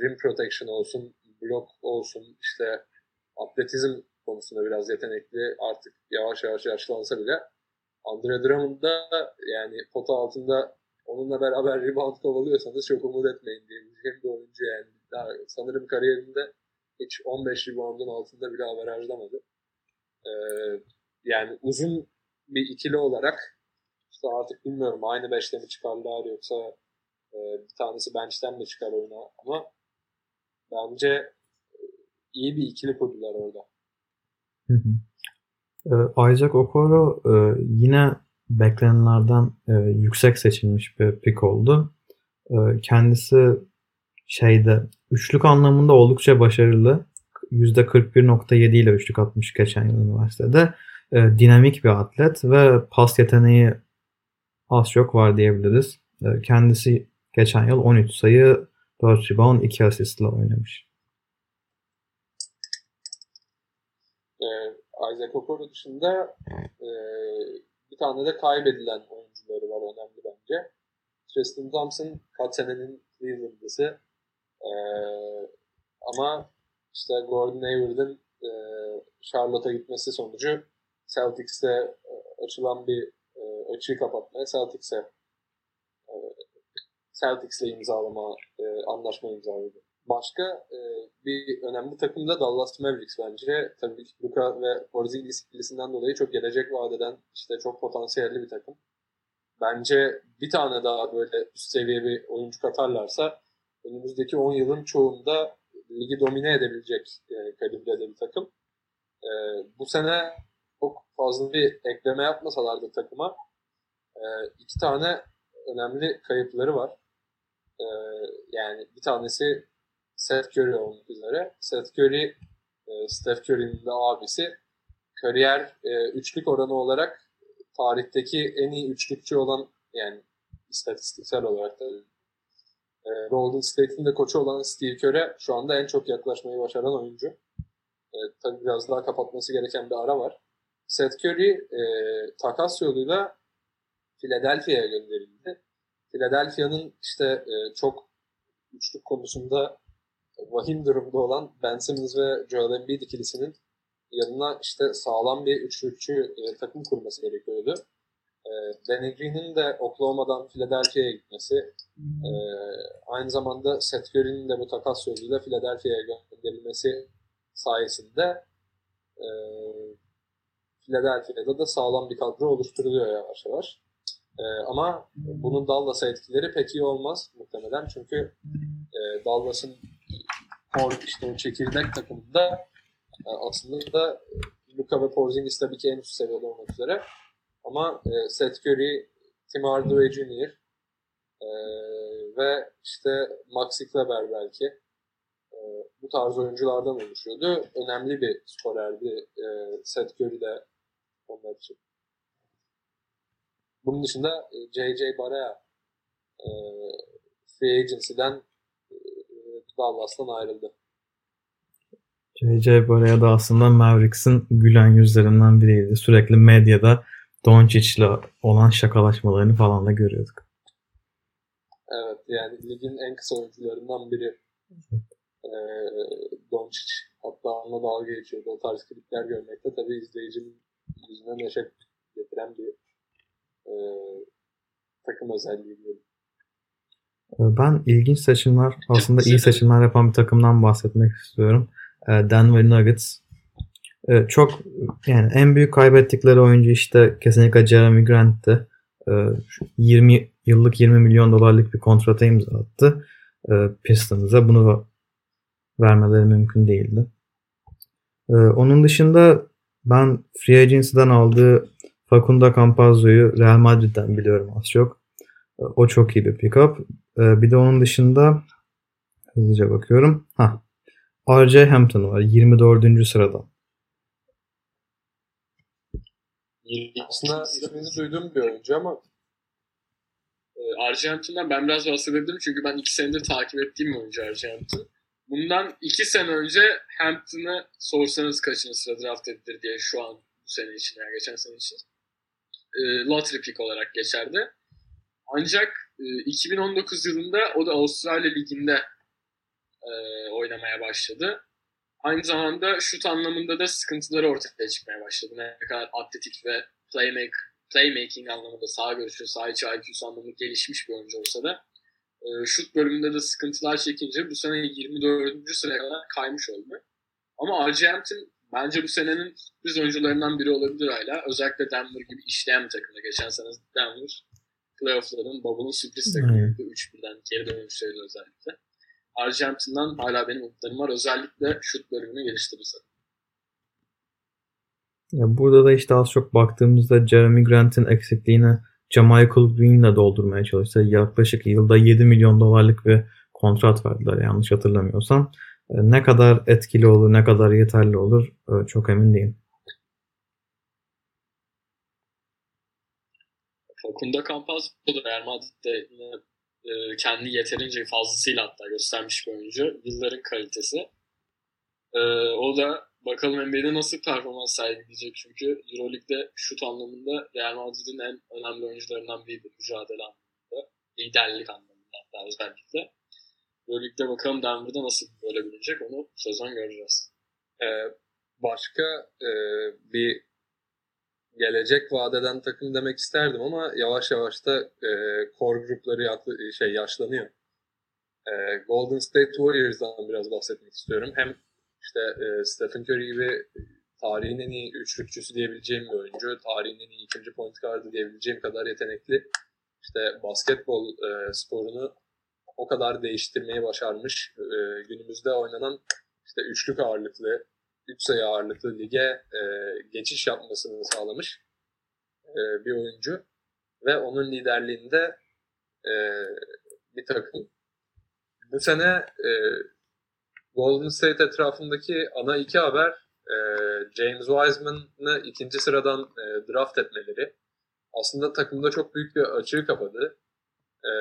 rim protection olsun, blok olsun, işte atletizm konusunda biraz yetenekli. Artık yavaş yavaş yaşlansa bile Andre Drummond da yani pota altında onunla beraber rebound kovalıyorsanız çok umut etmeyin diyebileceğim bir oyuncu yani. Daha sanırım kariyerinde hiç 15 reboundun altında bile averajlamadı. Ee, yani uzun bir ikili olarak işte artık bilmiyorum aynı beşte mi çıkarlar yoksa e, bir tanesi bench'ten mi çıkar oyuna ama bence iyi bir ikili kurdular orada. Hı. Ee, Isaac Okoro e, yine beklenenlerden e, yüksek seçilmiş bir pick oldu. E, kendisi şeyde üçlük anlamında oldukça başarılı. %41.7 ile üçlük atmış geçen yıl üniversitede. E, dinamik bir atlet ve pas yeteneği az çok var diyebiliriz. E, kendisi geçen yıl 13 sayı, 4 rebound, 2 asist ile oynamış. E, Isaac Okoro dışında e, bir tane de kaybedilen oyuncuları var önemli bence. Tristan Thompson kaç senenin Cleveland'lısı. E, ama işte Gordon Hayward'ın e, Charlotte'a gitmesi sonucu Celtics'te e, açılan bir e, açığı kapatmaya Celtics'e e, Celtics'le imzalama e, anlaşma imzaladı. Başka e, bir önemli takım da Dallas Mavericks bence. Tabii ki Luka ve Porzingis ikilisinden dolayı çok gelecek vadeden işte çok potansiyelli bir takım. Bence bir tane daha böyle üst seviye bir oyuncu katarlarsa önümüzdeki 10 yılın çoğunda ligi domine edebilecek e, kalibrede bir takım. E, bu sene çok fazla bir ekleme yapmasalardı takıma e, iki tane önemli kayıpları var. E, yani bir tanesi Seth Curry olmak üzere. Seth Curry, e, Steph Curry'nin de abisi. Kariyer e, üçlük oranı olarak tarihteki en iyi üçlükçü olan yani istatistiksel olarak da e, Golden State'in de koçu olan Steve Kerr'e şu anda en çok yaklaşmayı başaran oyuncu. E, tabii biraz daha kapatması gereken bir ara var. Seth Curry e, takas yoluyla Philadelphia'ya gönderildi. Philadelphia'nın işte e, çok üçlük konusunda vahim durumda olan Ben Simmons ve Joel Embiid ikilisinin yanına işte sağlam bir üçlükçü e, takım kurması gerekiyordu. E, Danny Green'in de Oklahoma'dan Philadelphia'ya gitmesi, e, aynı zamanda Seth Curry'nin de bu takas yoluyla Philadelphia'ya gönderilmesi sayesinde e, Philadelphia'da da sağlam bir kadro oluşturuluyor yavaş yavaş. E, ama bunun Dallas'a etkileri pek iyi olmaz muhtemelen çünkü e, Dallas'ın core işte o çekirdek takımında e, aslında da Luka ve Porzingis tabii ki en üst seviyede olmak üzere ama e, Seth Curry, Tim Hardaway Jr. E, ve işte Maxi Kleber belki e, bu tarz oyunculardan oluşuyordu. Önemli bir skorerdi e, Seth Curry de onlar için. Bunun dışında J.J. Barea e, free agency'den e, Dallas'tan ayrıldı. J.J. Barea da aslında Mavericks'in gülen yüzlerinden biriydi. Sürekli medyada Doncic'le olan şakalaşmalarını falan da görüyorduk. Evet yani ligin en kısa oyuncularından biri. Ee, Doncic hatta onunla dalga geçiyordu. O tarz klipler görmekte tabii izleyicinin yüzüne neşe getiren bir e, takım özelliği diyelim. Ben ilginç seçimler, aslında iyi seçimler yapan bir takımdan bahsetmek istiyorum. Denver Nuggets. Çok yani en büyük kaybettikleri oyuncu işte kesinlikle Jeremy Grant'ti. 20 yıllık 20 milyon dolarlık bir kontrata imza attı Pistons'a. Bunu vermeleri mümkün değildi. Onun dışında ben Free Agency'den aldığı Facundo Campazzo'yu Real Madrid'den biliyorum az çok. O çok iyi bir pick-up. Bir de onun dışında hızlıca bakıyorum. Ha, R.J. Hampton var 24. sırada. Aslında ismini duyduğum bir oyuncu ama e, R.J. Hampton'dan ben biraz bahsedebilirim çünkü ben iki senedir takip ettiğim bir oyuncu R.J. Hampton. Bundan iki sene önce Hampton'ı sorsanız kaçıncı sıra draft edilir diye şu an bu sene için yani geçen sene için e, lottery pick olarak geçerdi. Ancak e, 2019 yılında o da Avustralya Ligi'nde e, oynamaya başladı. Aynı zamanda şut anlamında da sıkıntıları ortaya çıkmaya başladı. Ne kadar atletik ve playmaker, playmaking anlamında sağ görüşü, sağ içi IQ'su anlamında gelişmiş bir oyuncu olsa da e, şut bölümünde de sıkıntılar çekince bu sene 24. sıraya kadar kaymış oldu. Ama. Hampton bence bu senenin sürpriz oyuncularından biri olabilir hala. Özellikle Denver gibi işleyen bir takımda. Geçen sene Denver playoff'ların, Bubble'ın sürpriz takımıydı. 3-1'den geri dönüşleriyle özellikle. Arjantin'den hala benim umutlarım var. Özellikle şut bölümünü geliştirirse. Ya burada da işte az çok baktığımızda Jeremy Grant'in eksikliğini Jamichael Green'le doldurmaya çalıştı. Yaklaşık yılda 7 milyon dolarlık bir kontrat verdiler yanlış hatırlamıyorsam. E, ne kadar etkili olur, ne kadar yeterli olur e, çok emin değilim. Facundo Campazzo da Real Madrid'de e, kendi yeterince fazlasıyla hatta göstermiş bir oyuncu. Yılların kalitesi. E, o da bakalım NBA'de nasıl performans sergileyecek çünkü Euroleague'de şut anlamında Real Madrid'in en önemli oyuncularından biridir mücadele anlamında. Liderlik anlamında hatta özellikle. Euroleague'de bakalım Denver'da nasıl böyle bilinecek onu sezon göreceğiz. Ee, başka e, bir gelecek vadeden takım demek isterdim ama yavaş yavaş da e, core grupları yaklı, şey yaşlanıyor. E, Golden State Warriors'dan biraz bahsetmek istiyorum. Hem işte e, Stephen Curry gibi tarihin en iyi üçlükçüsü diyebileceğim bir oyuncu, tarihin en iyi ikinci point guardı diyebileceğim kadar yetenekli. İşte basketbol e, sporunu o kadar değiştirmeyi başarmış. E, günümüzde oynanan işte üçlük ağırlıklı, üç sayı ağırlıklı lige e, geçiş yapmasını sağlamış e, bir oyuncu. Ve onun liderliğinde e, bir takım. Bu sene e, Golden State etrafındaki ana iki haber e, James Wiseman'ı ikinci sıradan e, draft etmeleri. Aslında takımda çok büyük bir açığı kapadı. E,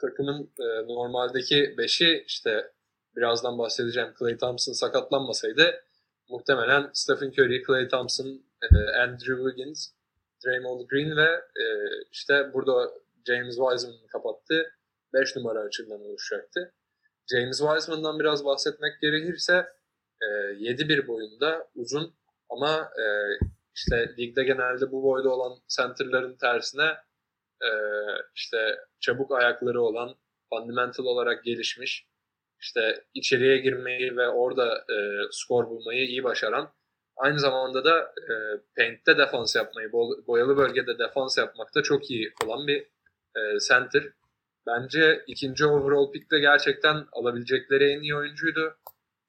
takımın e, normaldeki beşi işte birazdan bahsedeceğim Clay Thompson sakatlanmasaydı muhtemelen Stephen Curry, Clay Thompson, e, Andrew Wiggins, Draymond Green ve e, işte burada James Wiseman'ın kapattığı 5 numara açığından oluşacaktı. James Wiseman'dan biraz bahsetmek gerekirse e, 7-1 boyunda uzun ama e, işte ligde genelde bu boyda olan centerların tersine işte çabuk ayakları olan, fundamental olarak gelişmiş, işte içeriye girmeyi ve orada e, skor bulmayı iyi başaran, aynı zamanda da e, paint'te defans yapmayı, boyalı bölgede defans yapmakta çok iyi olan bir e, center. Bence ikinci overall pick'te gerçekten alabilecekleri en iyi oyuncuydu.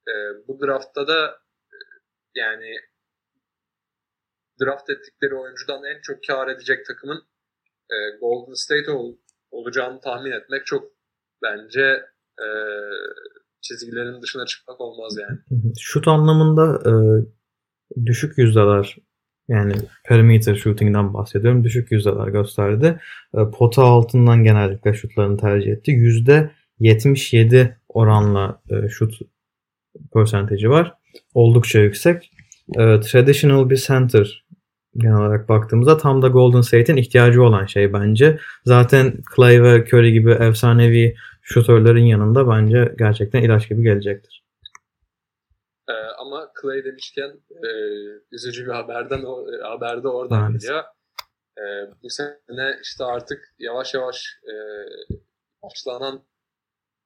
E, bu draftta da e, yani draft ettikleri oyuncudan en çok kar edecek takımın e, Golden State ol, olacağını tahmin etmek çok bence e, çizgilerin dışına çıkmak olmaz yani. Şut anlamında e, düşük yüzdeler yani perimeter shooting'den bahsediyorum. Düşük yüzdeler gösterdi. E, pota altından genellikle şutlarını tercih etti. Yüzde 77 oranla e, şut percentage'i var. Oldukça yüksek. E, traditional bir center genel olarak baktığımızda tam da Golden State'in ihtiyacı olan şey bence. Zaten Clay ve Curry gibi efsanevi şutörlerin yanında bence gerçekten ilaç gibi gelecektir. Ee, ama Clay demişken e, üzücü bir haberden o, e, haberde oradan Maalesef. geliyor. E, bu sene işte artık yavaş yavaş e, başlanan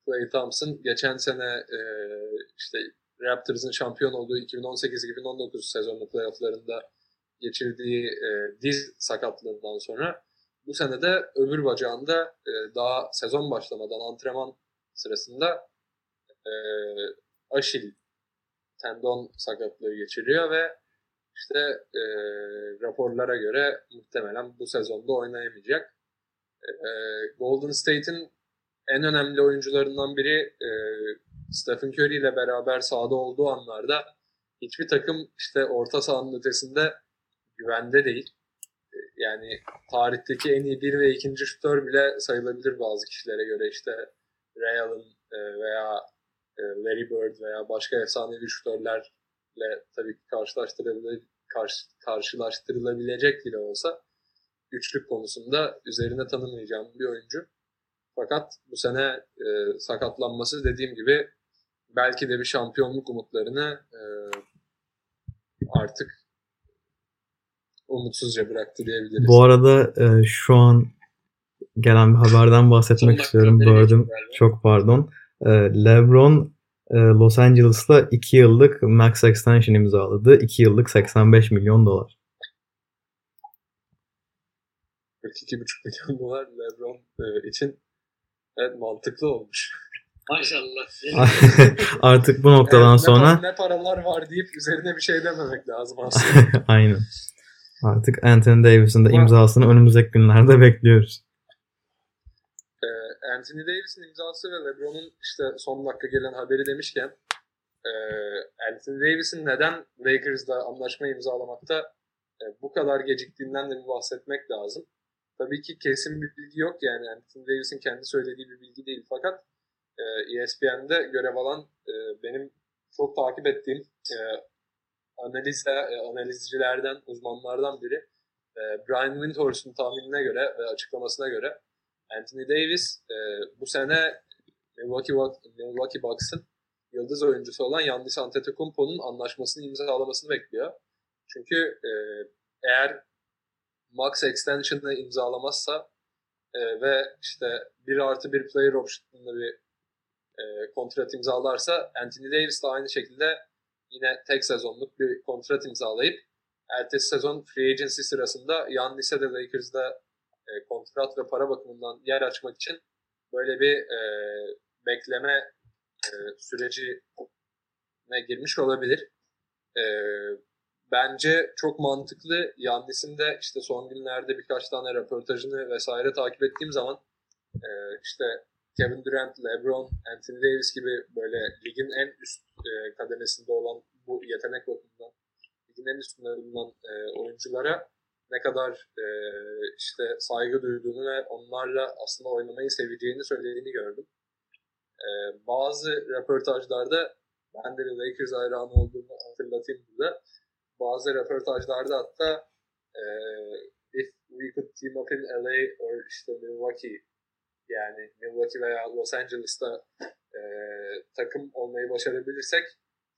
Clay Thompson geçen sene e, işte Raptors'ın şampiyon olduğu 2018-2019 sezonu playofflarında geçirdiği e, diz sakatlığından sonra bu sene de öbür bacağında e, daha sezon başlamadan antrenman sırasında e, aşil tendon sakatlığı geçiriyor ve işte e, raporlara göre muhtemelen bu sezonda oynayamayacak. E, Golden State'in en önemli oyuncularından biri e, Stephen Curry ile beraber sahada olduğu anlarda hiçbir takım işte orta sahanın ötesinde güvende değil. Yani tarihteki en iyi bir ve ikinci şutör bile sayılabilir bazı kişilere göre işte Ray Allen e, veya e, Larry Bird veya başka efsanevi şutörlerle tabii karşılaştırılabilir, karşı, karşılaştırılabilecek bile olsa güçlük konusunda üzerine tanımayacağım bir oyuncu. Fakat bu sene e, sakatlanması dediğim gibi belki de bir şampiyonluk umutlarını e, artık umutsuzca bıraktı diyebiliriz. Bu arada e, şu an gelen bir haberden bahsetmek istiyorum. Böldüm. Çok pardon. E, LeBron e, Los Angeles'ta 2 yıllık max extension imzaladı. 2 yıllık 85 milyon dolar. 42,5 milyon *laughs* dolar LeBron e, için evet mantıklı olmuş. Maşallah. *laughs* Artık bu noktadan Evet, ne sonra par- ne paralar var deyip üzerine bir şey dememek lazım aslında. *laughs* aynen. Artık Anthony Davis'in de Ama- imzasını önümüzdeki günlerde *laughs* bekliyoruz. Ee, Anthony Davis'in imzası ve LeBron'un işte son dakika gelen haberi demişken e, Anthony Davis'in neden Lakers'la anlaşma imzalamakta e, bu kadar geciktiğinden de bir bahsetmek lazım. Tabii ki kesin bir bilgi yok yani Anthony Davis'in kendi söylediği bir bilgi değil fakat e, ESPN'de görev alan e, benim çok takip ettiğim e, analizle, e, analizcilerden, uzmanlardan biri e, Brian Windhorst'un tahminine göre ve açıklamasına göre Anthony Davis e, bu sene Milwaukee, Bucks- Milwaukee Bucks'ın yıldız oyuncusu olan Giannis Antetokounmpo'nun anlaşmasını imzalamasını bekliyor. Çünkü e, eğer max extension'ı imzalamazsa ve işte 1 artı 1 player option'lı bir kontrat imzalarsa Anthony Davis de aynı şekilde yine tek sezonluk bir kontrat imzalayıp ertesi sezon free agency sırasında Giannis'e de Lakers'da e, kontrat ve para bakımından yer açmak için böyle bir e, bekleme e, süreci ne girmiş olabilir. E, bence çok mantıklı. Yannis'in de işte son günlerde birkaç tane röportajını vesaire takip ettiğim zaman e, işte Kevin Durant, LeBron, Anthony Davis gibi böyle ligin en üst e, kademesinde olan bu yetenek bakımından ligin en üstünde bulunan e, oyunculara ne kadar e, işte saygı duyduğunu ve onlarla aslında oynamayı seveceğini söylediğini gördüm. E, bazı röportajlarda ben de Lakers hayranı olduğumu hatırlatayım burada. Bazı röportajlarda hatta e, if we could team up in LA or işte Milwaukee yani Milwaukee veya Los Angeles'ta e, takım olmayı başarabilirsek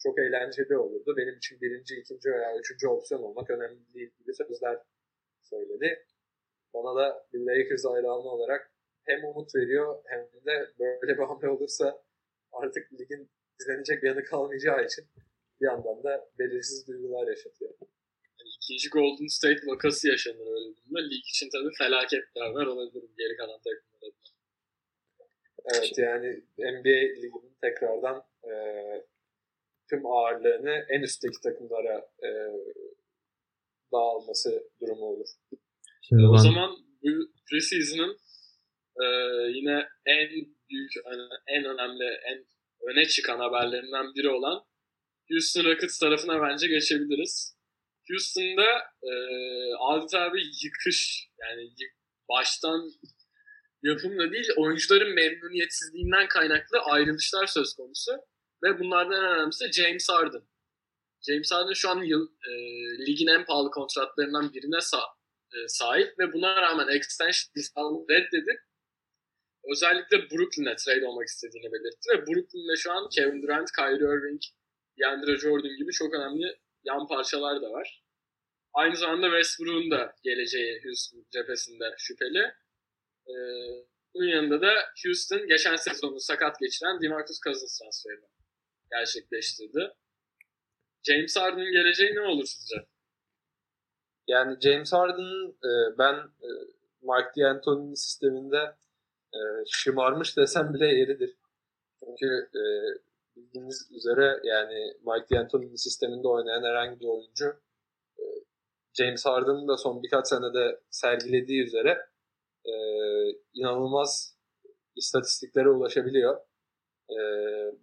çok eğlenceli olurdu. Benim için birinci, ikinci veya üçüncü opsiyon olmak önemli değil gibi sözler söyledi. Bana da bir Lakers hayranı olarak hem umut veriyor hem de böyle bir hamle olursa artık ligin izlenecek bir yanı kalmayacağı için bir yandan da belirsiz duygular yaşatıyor. Yani ikinci Golden State vakası yaşanır öyle durumda. Lig için tabii felaket haber olabilir geri kalan takımlar adına. Evet yani NBA liginin tekrardan e, tüm ağırlığını en üstteki takımlara e, dağılması durumu olur. Şimdi O ben zaman bu preseason'ın e, yine en büyük, hani en önemli, en öne çıkan haberlerinden biri olan Houston Rockets tarafına bence geçebiliriz. Houston'da e, adeta bir yıkış, yani baştan yapımla değil, oyuncuların memnuniyetsizliğinden kaynaklı ayrılışlar söz konusu. Ve bunlardan en önemlisi James Harden. James Harden şu an yıl, e, ligin en pahalı kontratlarından birine sa- e, sahip ve buna rağmen extension reddedip özellikle Brooklyn'e trade olmak istediğini belirtti ve Brooklyn'de şu an Kevin Durant, Kyrie Irving, DeAndre Jordan gibi çok önemli yan parçalar da var. Aynı zamanda Westbrook'un da geleceği Houston cephesinde şüpheli. Ee, bunun yanında da Houston geçen sezonu sakat geçiren DeMarcus Cousins transferini gerçekleştirdi. James Harden'ın geleceği ne olur sizce? Yani James Harden'ın e, ben e, Mike D'Antoni'nin sisteminde e, şımarmış desem bile yeridir. Çünkü e, bildiğiniz üzere yani Mike D'Antoni'nin sisteminde oynayan herhangi bir oyuncu e, James Harden'ın da son birkaç senede sergilediği üzere e, inanılmaz istatistiklere ulaşabiliyor. E,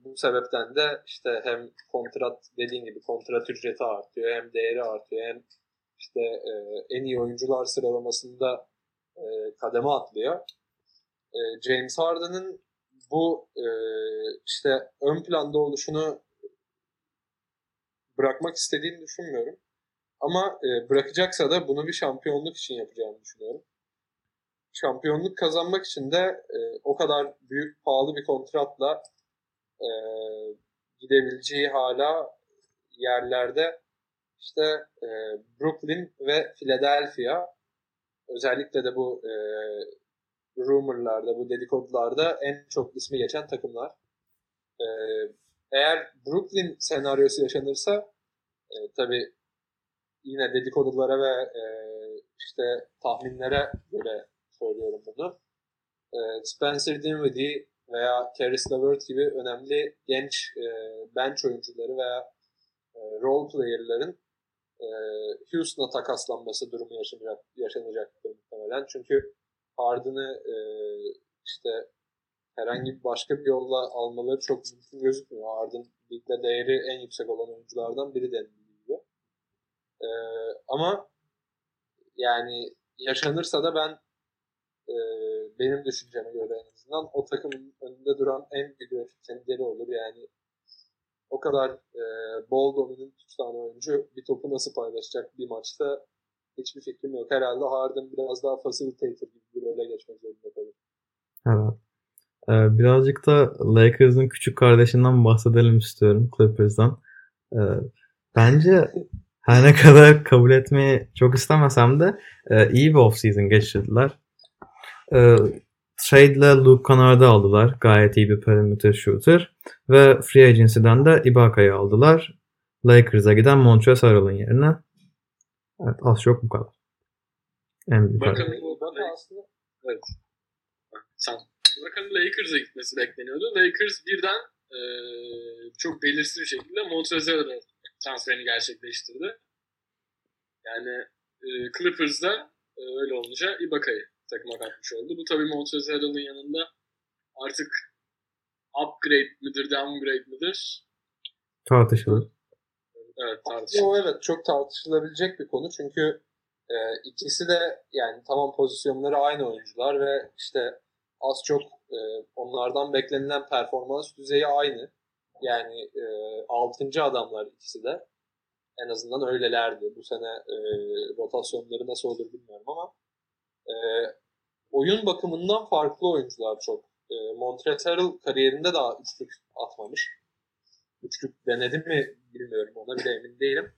bu sebepten de işte hem kontrat dediğin gibi kontrat ücreti artıyor hem değeri artıyor hem işte e, en iyi oyuncular sıralamasında e, kademe atlıyor. E, James Harden'ın bu e, işte ön planda oluşunu bırakmak istediğini düşünmüyorum. Ama e, bırakacaksa da bunu bir şampiyonluk için yapacağını düşünüyorum. Şampiyonluk kazanmak için de e, o kadar büyük pahalı bir kontratla e, gidebileceği hala yerlerde işte e, Brooklyn ve Philadelphia özellikle de bu e, rumorlarda, bu dedikodularda en çok ismi geçen takımlar. E, eğer Brooklyn senaryosu yaşanırsa e, tabi yine dedikodulara ve e, işte tahminlere göre söylüyorum bunu. E, Spencer Dinwiddie, veya Caris LeVert gibi önemli genç e, bench oyuncuları veya e, role player'ların e, Houston'a takaslanması durumu yaşanacak, yaşanacaktır muhtemelen. Çünkü Harden'ı işte herhangi bir başka bir yolla almaları çok mümkün gözükmüyor. Harden ligde değeri en yüksek olan oyunculardan biri denildiği gibi. Ama yani yaşanırsa da ben e, benim düşünceme göre en azından o takımın önünde duran en büyük kendileri olur. Yani o kadar e, bol dominant 3 tane oyuncu bir topu nasıl paylaşacak bir maçta hiçbir fikrim yok. Herhalde Harden biraz daha facilitator gibi bir role geçmek zorunda kalır. Evet. Ee, birazcık da Lakers'ın küçük kardeşinden bahsedelim istiyorum Clippers'dan. Ee, bence her ne kadar kabul etmeyi çok istemesem de e, iyi bir offseason geçirdiler. E, trade'le Luke Kennard'ı aldılar. Gayet iyi bir perimeter shooter. Ve free agency'den de Ibaka'yı aldılar. Lakers'a giden Montrezl Harrell'ın yerine. Evet az çok bu kadar. En büyük bu Ibaka aslında Evet. Sen. Bakalım Lakers'a gitmesi bekleniyordu. Lakers birden e, çok belirsiz bir şekilde Montrezl'e transferini gerçekleştirdi. Yani e, Clippers'da e, öyle olunca Ibaka'yı takıma katmış oldu. Bu tabii Montrezl'in yanında artık upgrade midir, downgrade midir? Tartışılır. Evet tartışılır. O evet çok tartışılabilecek bir konu çünkü e, ikisi de yani tamam pozisyonları aynı oyuncular ve işte az çok e, onlardan beklenilen performans düzeyi aynı. Yani e, 6. adamlar ikisi de. En azından öylelerdi. Bu sene e, rotasyonları nasıl olur bilmiyorum ama e, oyun bakımından farklı oyuncular çok. E, Montrezl Harrell kariyerinde daha üçlük atmamış. Üçlük denedi mi bilmiyorum ona bile emin değilim.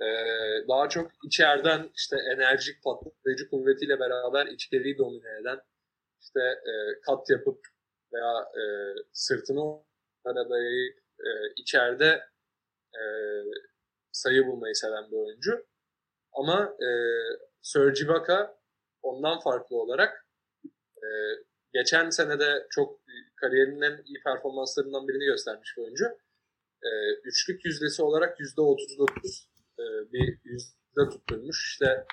Ee, daha çok içeriden işte enerjik patlayıcı kuvvetiyle beraber içeriği domine eden işte e, kat yapıp veya e, sırtını aradayı e, içeride e, sayı bulmayı seven bir oyuncu. Ama e, Serge Ibaka ondan farklı olarak e, geçen senede çok kariyerinin en iyi performanslarından birini göstermiş bir oyuncu. E, üçlük yüzdesi olarak yüzde 39 e, bir yüzde tutturmuş. İşte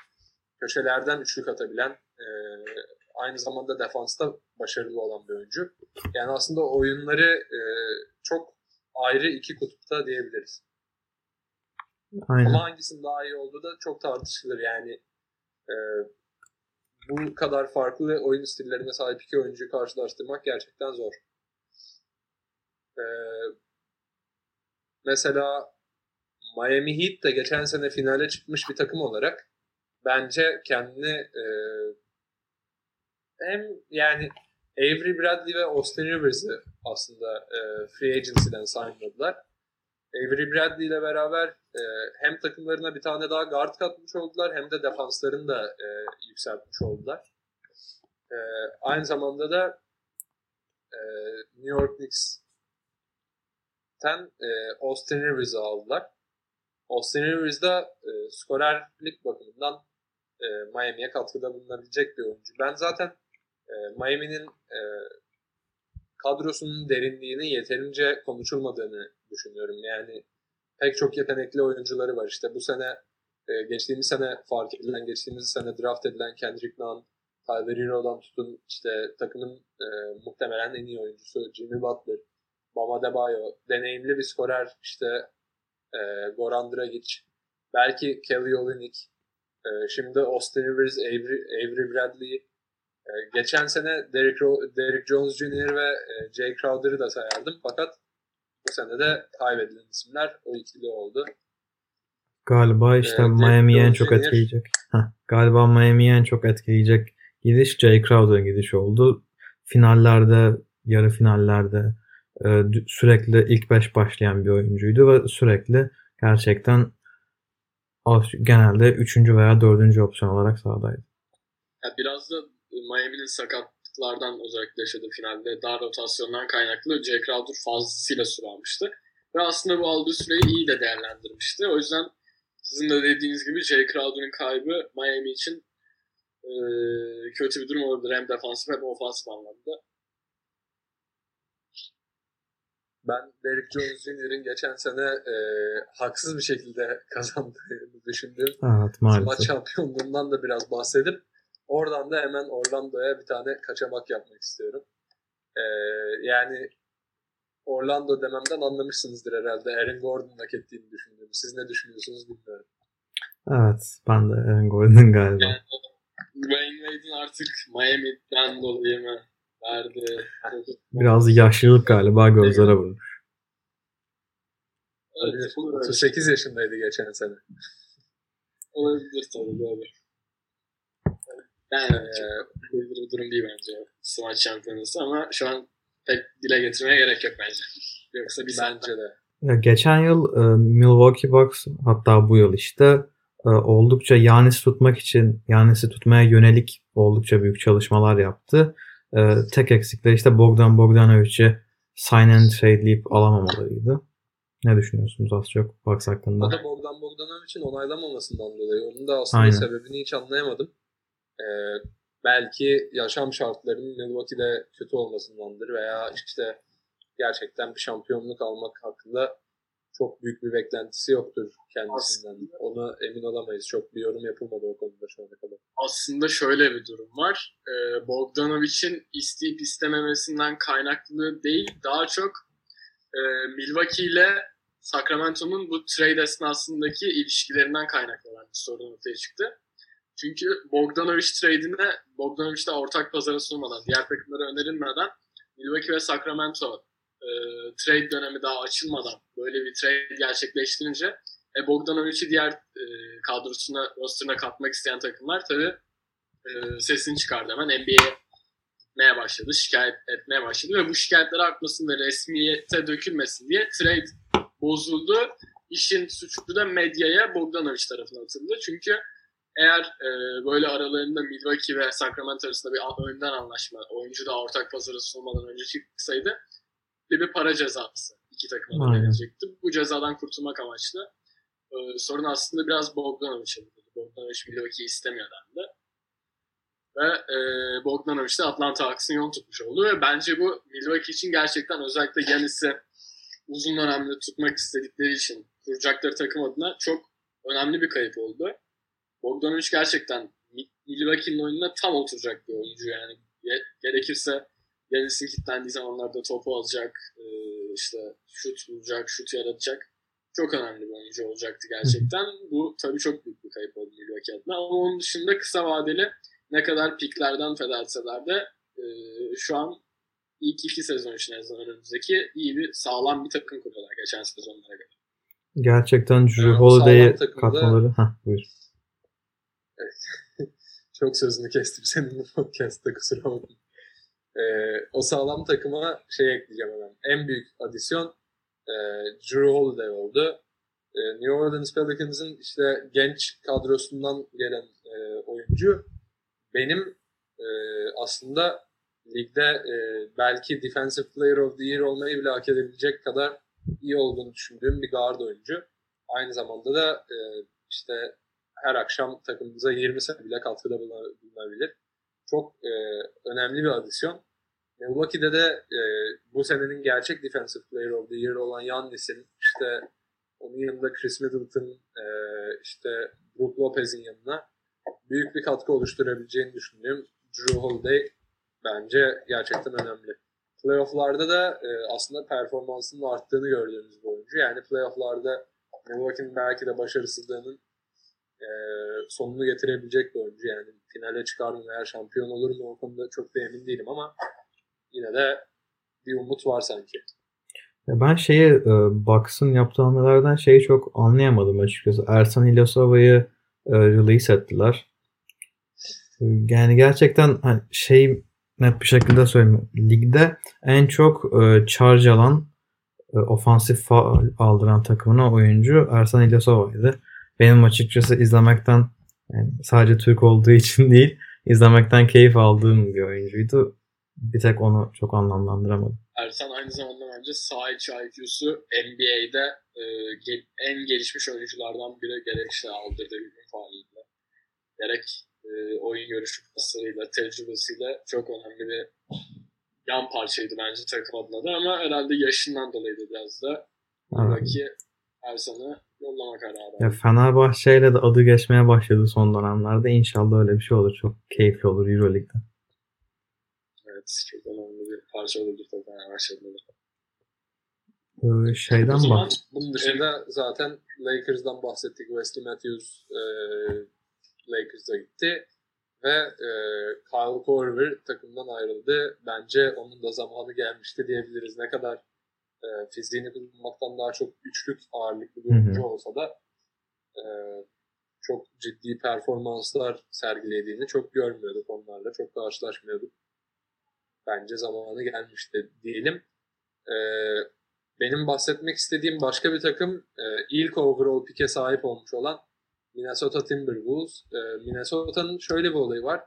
köşelerden üçlük atabilen e, aynı zamanda defansta başarılı olan bir oyuncu. Yani aslında oyunları e, çok ayrı iki kutupta diyebiliriz. Aynen. Ama hangisinin daha iyi olduğu da çok tartışılır. Yani e, bu kadar farklı oyun stillerine sahip iki oyuncuyu karşılaştırmak gerçekten zor. E, mesela Miami Heat de geçen sene finale çıkmış bir takım olarak bence kendini e, hem yani Avery Bradley ve Austin Rivers'ı aslında e, free agency'den signladılar. Avery Bradley ile beraber e, hem takımlarına bir tane daha guard katmış oldular hem de defanslarını da e, yükseltmiş oldular. E, aynı zamanda da e, New York Knicks'ten e, Austin Rivers'ı aldılar. Austin Rivers da e, skorerlik bakımından e, Miami'ye katkıda bulunabilecek bir oyuncu. Ben zaten e, Miami'nin e, kadrosunun derinliğini yeterince konuşulmadığını düşünüyorum. Yani pek çok yetenekli oyuncuları var. İşte bu sene e, geçtiğimiz sene fark edilen, geçtiğimiz sene draft edilen Kendrick Nunn, Tyler Hero'dan tutun işte takımın e, muhtemelen en iyi oyuncusu Jimmy Butler, Bama Debayo, deneyimli bir skorer işte e, Goran Dragic, belki Kelly Olynyk, e, şimdi Austin Rivers, Avery, Avery Bradley, e, geçen sene Derrick, Derrick Jones Jr. ve e, Jay Crowder'ı da sayardım fakat bu sene de kaybedilen isimler o ikili oldu. Galiba işte Ee, Miami'yi en çok etkileyecek. Heh, galiba Miami'yi en çok etkileyecek gidiş Jay Crowder'ın gidişi oldu. Finallerde, yarı finallerde e, sürekli ilk beş başlayan bir oyuncuydu ve sürekli gerçekten genelde üçüncü veya dördüncü opsiyon olarak sahadaydı. Ya biraz da Miami'nin sakatlıklardan özellikle yaşadığı finalde dar rotasyondan kaynaklı Jay Crowder fazlasıyla süre almıştı. Ve aslında bu aldığı süreyi iyi de değerlendirmişti. O yüzden sizin de dediğiniz gibi Jay Crowder'ın kaybı Miami için e, kötü bir durum olabilir. Hem defansif hem ofansif anlamda. Ben Derrick Jones Jr.'in geçen sene e, haksız bir şekilde *laughs* kazandığını düşündüğüm Evet maç maalesef. şampiyonluğundan da biraz bahsedip oradan da hemen Orlando'ya bir tane kaçamak yapmak istiyorum. E, yani Orlando dememden anlamışsınızdır herhalde. Aaron Gordon'un hak ettiğini düşündüğümü. Siz ne düşünüyorsunuz bilmiyorum. Evet ben de Aaron Gordon galiba. Dwayne Wade'in artık Miami'den dolayı mı verdi? Biraz yaşlılık galiba gözlere vurmuş. Evet, Olabilir. olur öyle. 38 yaşındaydı geçen sene. Olabilir tabii doğru. Yani çok bir durum değil bence. Smaç şampiyonası ama şu an pek dile getirmeye gerek yok bence. Yoksa bir bence de. Ya geçen yıl e, Milwaukee Bucks hatta bu yıl işte e, oldukça Yanis tutmak için Yanis'i tutmaya yönelik oldukça büyük çalışmalar yaptı. E, tek eksikleri işte Bogdan Bogdanovic'i sign and trade'leyip alamamalarıydı. Ne düşünüyorsunuz az çok Bucks hakkında? O da Bogdan Bogdanovic'in onaylamamasından dolayı. Onun da aslında Aynen. sebebini hiç anlayamadım. Ee, belki yaşam şartlarının Milwaukee'de kötü olmasındandır veya işte gerçekten bir şampiyonluk almak hakkında çok büyük bir beklentisi yoktur kendisinden. Ona emin olamayız. Çok bir yorum yapılmadı o konuda şu ana kadar. aslında şöyle bir durum var. Ee, Bogdanovic'in isteyip istememesinden kaynaklı değil, daha çok e, Milwaukee ile Sacramento'nun bu trade esnasındaki ilişkilerinden kaynaklanan bir sorun ortaya çıktı. Çünkü Bogdanovic trade'ine Bogdanovic'de ortak pazara sunmadan, diğer takımlara önerilmeden Milwaukee ve Sacramento e, trade dönemi daha açılmadan böyle bir trade gerçekleştirince e, Bogdanovic'i diğer e, kadrosuna, rosterına katmak isteyen takımlar tabii e, sesini çıkardı hemen NBA'ye gitmeye başladı, şikayet etmeye başladı ve bu şikayetler artmasın ve resmiyete dökülmesin diye trade bozuldu. İşin suçlu da medyaya Bogdanovic tarafına atıldı. Çünkü eğer e, böyle aralarında Milwaukee ve Sacramento arasında bir önden anlaşma, oyuncu da ortak pazara sunulmadan önce çıksaydı bir, bir para cezası iki takıma da Aynen. verilecekti. Bu cezadan kurtulmak amaçlı. E, sorun aslında biraz Bogdanovic'e bakıyordu. Bogdanovic Milwaukee'yi istemiyor dendi. Ve e, Bogdanovic de Atlanta Hawks'ın yol tutmuş oldu ve bence bu Milwaukee için gerçekten özellikle Yanis'i uzun dönemde tutmak istedikleri için kuracakları takım adına çok önemli bir kayıp oldu. Bogdanovic gerçekten Mi- Milwaukee'nin oyununa tam oturacak bir oyuncu yani. Ge- Gerekirse Yanis'in kilitlendiği zamanlarda topu alacak, e, işte şut bulacak, şut yaratacak. Çok önemli bir oyuncu olacaktı gerçekten. Bu tabii çok büyük bir kayıp oldu Milwaukee adına. Ama onun dışında kısa vadeli ne kadar piklerden feda etseler de e, şu an ilk iki sezon için en azından önümüzdeki iyi bir sağlam bir takım kuruyorlar geçen sezonlara göre. Gerçekten Drew Yani takımda- katmaları. Heh, buyur. *laughs* Çok sözünü kestim senin podcast'ta kusura bakma. Ee, o sağlam takıma şey ekleyeceğim hemen. En büyük adisyon e, Drew Holiday oldu. E, New Orleans Pelicans'ın işte genç kadrosundan gelen e, oyuncu benim e, aslında ligde e, belki Defensive Player of the Year olmayı bile hak edebilecek kadar iyi olduğunu düşündüğüm bir guard oyuncu. Aynı zamanda da e, işte her akşam takımımıza 20 sayı bile katkıda buluna- bulunabilir. Çok e, önemli bir adisyon. Milwaukee'de de e, bu senenin gerçek Defensive Player of the Year olan Yannis'in işte onun yanında Chris Middleton e, işte Brook Lopez'in yanına büyük bir katkı oluşturabileceğini düşündüğüm Drew Holiday bence gerçekten önemli. Playoff'larda da e, aslında performansının arttığını gördüğümüz bir oyuncu. Yani playoff'larda Milwaukee'nin belki de başarısızlığının e, sonunu getirebilecek bir oyuncu. Yani finale çıkar mı veya şampiyon olur mu o konuda çok da emin değilim ama yine de bir umut var sanki. Ben şeyi e, Bucks'ın yaptığı hamlelerden şeyi çok anlayamadım açıkçası. Ersan İlyasova'yı e, release ettiler. Yani gerçekten hani şey net bir şekilde söyleyeyim. Ligde en çok e, charge alan e, ofansif aldıran takımına oyuncu Ersan İlyasova'ydı. Benim açıkçası izlemekten yani sadece Türk olduğu için *laughs* değil izlemekten keyif aldığım bir oyuncuydu. Bir tek onu çok anlamlandıramadım. Ersan aynı zamanda bence sağ içi IQ'su NBA'de e, en gelişmiş oyunculardan biri gerek işte aldırdığı hücum faaliyle gerek e, oyun görüşü paslarıyla, tecrübesiyle çok önemli bir yan parçaydı bence takım adına da ama herhalde yaşından dolayı da biraz da buradaki Ersan'ı yollama kararı. Ya. Fenerbahçe'yle de adı geçmeye başladı son dönemlerde. İnşallah öyle bir şey olur. Çok keyifli olur Euroleague'de. Evet, çok önemli bir parça olurdu tabii Fenerbahçe'de de. Ee, şeyden O zaman bak. Bunun dışında zaten Lakers'dan bahsettik. Wesley Matthews e, Lakers'a gitti. Ve e, Kyle Korver takımdan ayrıldı. Bence onun da zamanı gelmişti diyebiliriz. Ne kadar e, fiziğini kullanmaktan daha çok güçlük ağırlıklı bir oyuncu olsa da e, çok ciddi performanslar sergilediğini çok görmüyorduk onlarla. Çok karşılaşmıyorduk. Bence zamanı gelmişti diyelim. E, benim bahsetmek istediğim başka bir takım e, ilk overall pick'e sahip olmuş olan Minnesota Timberwolves. E, Minnesota'nın şöyle bir olayı var.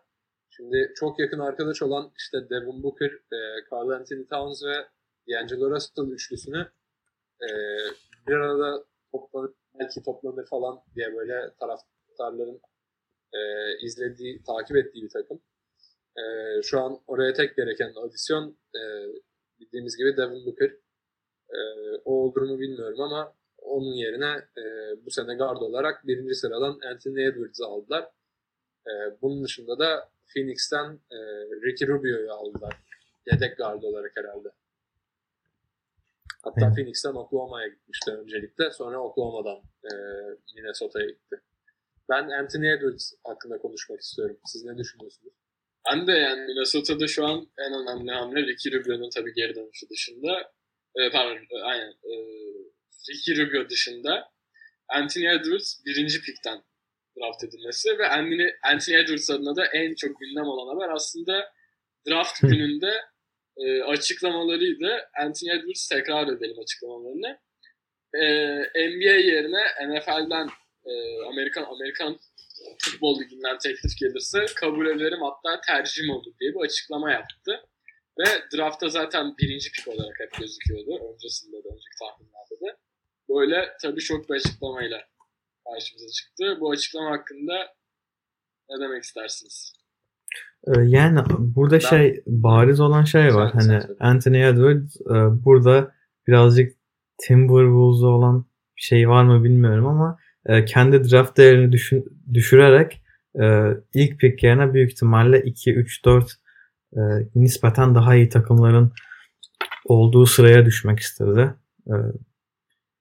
Şimdi çok yakın arkadaş olan işte Devin Booker, e, Carl Anthony Towns ve D'Angelo Russell üçlüsünü e, bir arada toplanır, belki toplanır falan diye böyle taraftarların e, izlediği, takip ettiği bir takım. E, şu an oraya tek gereken adisyon e, bildiğimiz gibi Devin Booker. E, o olduğunu bilmiyorum ama onun yerine e, bu sene guard olarak birinci sıradan Anthony Edwards'ı aldılar. E, bunun dışında da Phoenix'ten e, Ricky Rubio'yu aldılar. Yedek guard olarak herhalde. Hatta Evet. Phoenix'ten Oklahoma'ya gitmişti öncelikle. Sonra Oklahoma'dan e, Minnesota'ya gitti. Ben Anthony Edwards hakkında konuşmak istiyorum. Siz ne düşünüyorsunuz? Ben de yani Minnesota'da şu an en önemli hamle Ricky Rubio'nun tabii geri dönüşü dışında e, pardon e, aynen e, Ricky Rubio dışında Anthony Edwards birinci pikten draft edilmesi ve Anthony, Anthony Edwards adına da en çok gündem olan haber aslında draft *laughs* gününde e, açıklamalarıydı. Anthony Edwards tekrar edelim açıklamalarını. E, NBA yerine NFL'den e, Amerikan Amerikan futbol liginden teklif gelirse kabul ederim hatta tercihim olur diye bir açıklama yaptı. Ve draftta zaten birinci pik olarak hep gözüküyordu. Öncesinde de önceki tahminlerde de. Böyle tabii şok bir açıklamayla karşımıza çıktı. Bu açıklama hakkında ne demek istersiniz? Ee, Yani burada Ben- şey bariz olan şey var. Sen- sen Hani söyle. Anthony Edwards e, burada birazcık Timberwolves'u olan şey var mı bilmiyorum ama e, kendi draft değerini düşün, düşürerek e, ilk pick yerine büyük ihtimalle 2 3 4 e, nispeten daha iyi takımların olduğu sıraya düşmek istedi.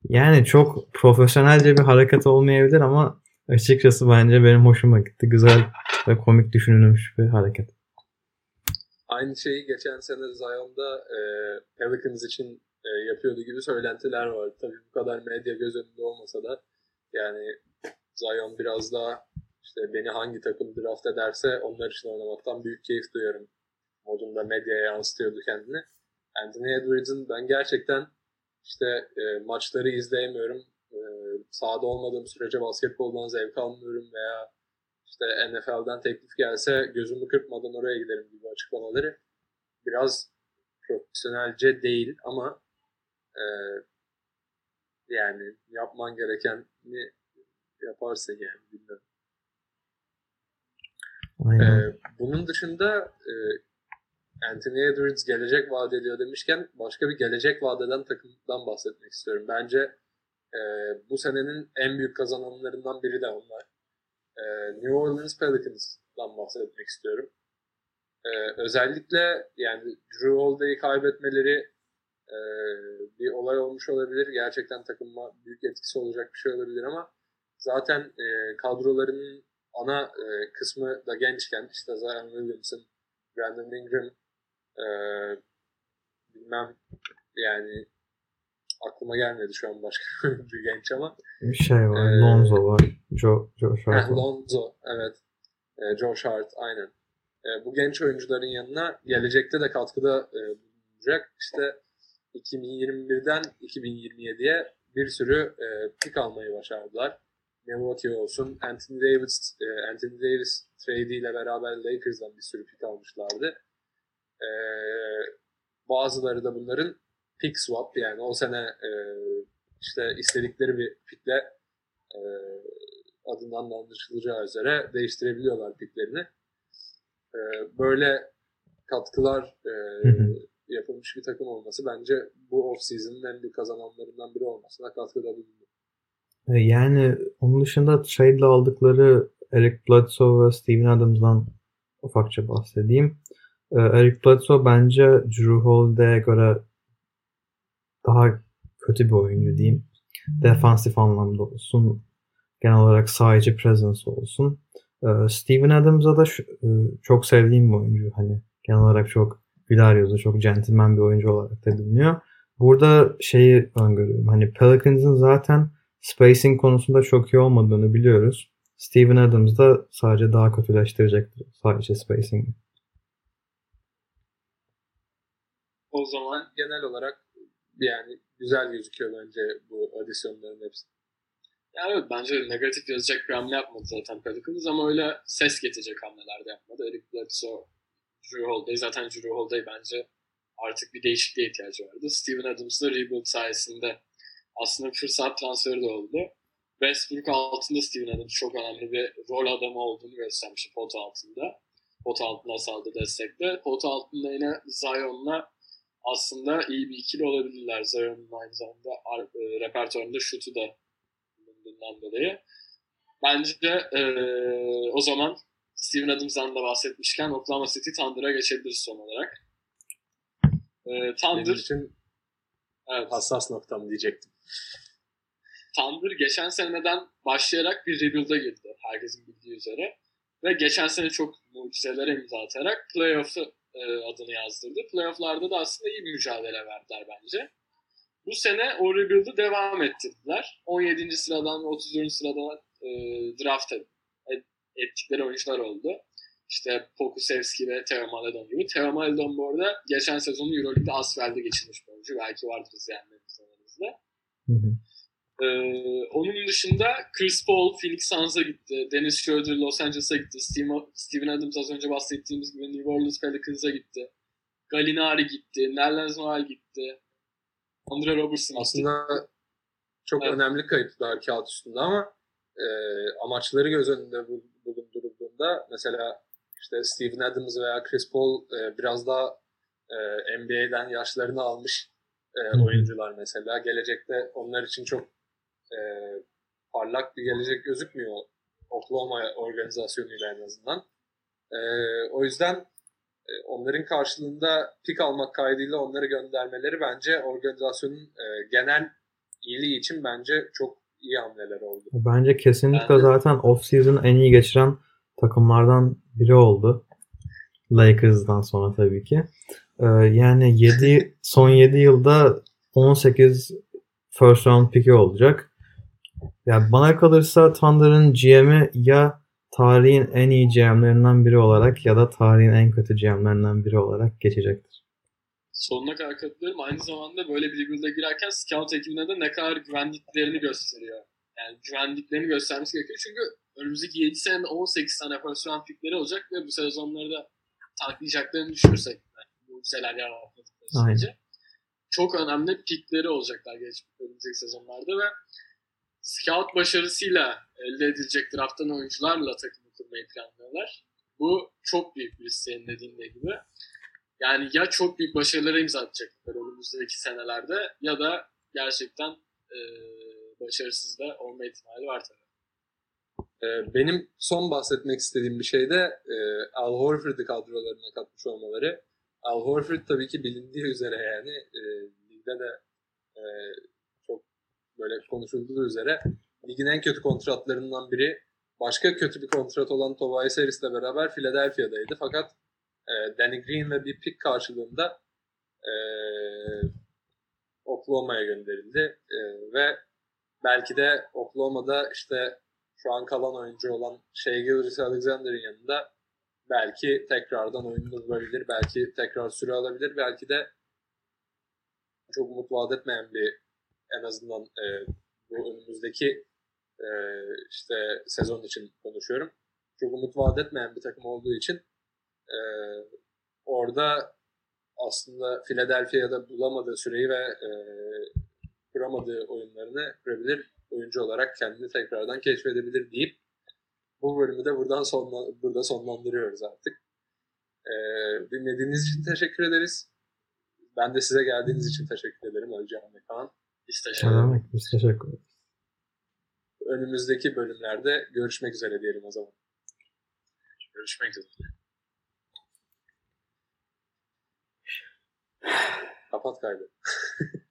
Yani çok profesyonelce bir hareket olmayabilir ama açıkçası bence benim hoşuma gitti. Güzel ve komik düşünülmüş bir hareket. Aynı şeyi geçen sene Zion'da e, Pelicans için e, yapıyordu gibi söylentiler var. Tabii bu kadar medya göz önünde olmasa da yani Zion biraz daha işte beni hangi takım draft ederse onlar için oynamaktan büyük keyif duyarım modunda medyaya yansıtıyordu kendini. Anthony Edwards'ın ben gerçekten işte e, maçları izleyemiyorum. E, sahada olmadığım sürece basketboldan zevk almıyorum veya işte NFL'den teklif gelse gözümü kırpmadan oraya giderim gibi açıklamaları biraz profesyonelce değil ama e, yani yapman gerekeni yaparsın yani bilmiyorum. Aynen. Ee, bunun dışında e, Anthony Edwards gelecek vaat ediyor demişken başka bir gelecek vaat eden takımdan bahsetmek istiyorum. Bence e, bu senenin en büyük kazananlarından biri de onlar. E, New Orleans Pelicans'dan bahsetmek istiyorum. E, özellikle yani Drew Holiday'i kaybetmeleri e, bir olay olmuş olabilir. Gerçekten takıma büyük etkisi olacak bir şey olabilir ama zaten e, kadrolarının ana e, kısmı da gençken işte Zion Williamson, Brandon Ingram e, bilmem yani aklıma gelmedi şu an başka *laughs* bir genç ama bir şey var. e, Lonzo var. Joe, Joe Heh, Hart var. Lonzo evet e, Josh Hart aynen E, bu genç oyuncuların yanına gelecekte de katkıda e, bulunacak işte 2021'den 2027'ye bir sürü e, pik almayı başardılar. Milwaukee olsun. Anthony Davis, e, Anthony Davis trade ile beraber Lakers'dan bir sürü pick almışlardı. E, bazıları da bunların pick swap yani o sene e, işte istedikleri bir pickle e, adından da anlaşılacağı üzere değiştirebiliyorlar picklerini. E, böyle katkılar e, hı. yapılmış bir takım olması bence bu off-season'ın en büyük kazananlarından biri olmasına katkıda bulundu. E, yani onun dışında trade'le aldıkları Eric Bledsoe ve Steven Adams'dan ufakça bahsedeyim. E, Eric Bledsoe bence Drew Holiday'e göre daha kötü bir oyuncu diyeyim. Defansif anlamda olsun. Genel olarak sadece presence olsun. E, Steven Adams'a da şu, çok sevdiğim bir oyuncu. Hani genel olarak çok güler yüzlü, çok gentleman bir oyuncu olarak da biliniyor. Burada şeyi öngörüyorum. Hani Pelicans'ın zaten spacing konusunda çok iyi olmadığını biliyoruz. Steven Adams da sadece daha kötüleştirecektir sadece spacing'i. O zaman genel olarak yani güzel gözüküyor bence bu adisyonların hepsi. Yani evet bence negatif yazacak bir hamle yapmadı zaten Pelicans ama öyle ses getirecek hamleler de yapmadı. Eric Bledsoe, Drew Holiday zaten Drew Holiday bence artık bir değişikliğe ihtiyacı vardı. Steven Adams da rebuild sayesinde aslında fırsat transferi de oldu. Westbrook altında Steven Adams çok önemli bir rol adamı olduğunu göstermiş pot altında. Pot altında sağladığı destekle. Pot altında yine Zion'la aslında iyi bir ikili olabilirler. Zion'un aynı zamanda e, repertuarında şutu da bulunduğundan dolayı. Bence e, o zaman Steven Adams'dan da bahsetmişken Oklahoma City Thunder'a geçebiliriz son olarak. E, Thunder... Benim için evet. hassas noktam diyecektim. Thunder geçen seneden başlayarak bir rebuild'a girdi herkesin bildiği üzere. Ve geçen sene çok mucizelere imza atarak playoff e, adını yazdırdı. Playoff'larda da aslında iyi bir mücadele verdiler bence. Bu sene o rebuild'ı devam ettirdiler. 17. sıradan ve 34. sıradan e, draft ettikleri oyuncular oldu. İşte Pokusevski ve Theo Maledon gibi. Theo Maledon bu arada geçen sezonu Euroleague'de Asvel'de geçirmiş bir oyuncu. Belki vardır izleyenlerimiz. Hı hı. Ee, onun dışında Chris Paul Phoenix Suns'a gitti. Dennis Schroeder Los Angeles'a gitti. Steven Adams az önce bahsettiğimiz gibi New Orleans Pelicans'a gitti. Gallinari gitti. Nerlens Noel gitti. Andre Robertson gitti. Aslında çok evet. önemli kayıplar kağıt üstünde ama e, amaçları göz önünde bulundurulduğunda mesela işte Steven Adams veya Chris Paul e, biraz daha e, NBA'den yaşlarını almış e, oyuncular mesela. Gelecekte onlar için çok e, parlak bir gelecek gözükmüyor Oklahoma organizasyonuyla en azından. E, o yüzden e, onların karşılığında pik almak kaydıyla onları göndermeleri bence organizasyonun e, genel iyiliği için bence çok iyi hamleler oldu. Bence kesinlikle yani, zaten off-season en iyi geçiren takımlardan biri oldu. Lakers'dan sonra tabii ki. Ee, yani 7 *laughs* son 7 yılda 18 first round pick'i olacak. Ya bana kalırsa Thunder'ın GM'i ya tarihin en iyi GM'lerinden biri olarak ya da tarihin en kötü GM'lerinden biri olarak geçecektir. Sonuna kadar katılıyorum. Aynı zamanda böyle bir rebuild'e girerken scout ekibine de ne kadar güvendiklerini gösteriyor. Yani güvendiklerini göstermesi gerekiyor. Çünkü önümüzdeki 7 senede 18 tane first round pickleri olacak ve bu sezonları da taklayacaklarını düşünürsek bu güzeller sürece çok önemli pickleri olacaklar geç önümüzdeki sezonlarda ve scout başarısıyla elde edilecek drafttan oyuncularla takımı kurmayı planlıyorlar. Bu çok büyük bir risk senin dediğin gibi. Yani ya çok büyük başarılara imza atacaklar önümüzdeki senelerde ya da gerçekten e, başarısız da olma ihtimali var tabii. Benim son bahsetmek istediğim bir şey de Al Horford'u kadrolarına katmış olmaları. Al Horford tabii ki bilindiği üzere yani ligde de böyle konuşulduğu üzere ligin en kötü kontratlarından biri başka kötü bir kontrat olan Tobias Harris'le beraber Philadelphia'daydı. Fakat e, Danny Green ve bir pick karşılığında e, Oklahoma'ya gönderildi. E, ve belki de Oklahoma'da işte şu an kalan oyuncu olan Shea Gilgis Alexander'ın yanında belki tekrardan oyunda bulabilir, belki tekrar süre alabilir, belki de çok umut vaat etmeyen bir en azından e, bu önümüzdeki e, işte sezon için konuşuyorum. Çok umut vaat etmeyen bir takım olduğu için e, orada aslında Philadelphia'da bulamadığı süreyi ve e, kuramadığı oyunlarını kurabilir. Oyuncu olarak kendini tekrardan keşfedebilir deyip bu bölümü de buradan sonla, burada sonlandırıyoruz artık. E, dinlediğiniz için teşekkür ederiz. Ben de size geldiğiniz için teşekkür ederim Özcan ve Kaan. Biz teşekkür ederiz. Biz teşekkür ederiz. Önümüzdeki bölümlerde görüşmek üzere diyelim o zaman. Görüşmek üzere. Kapat kaydı. *laughs*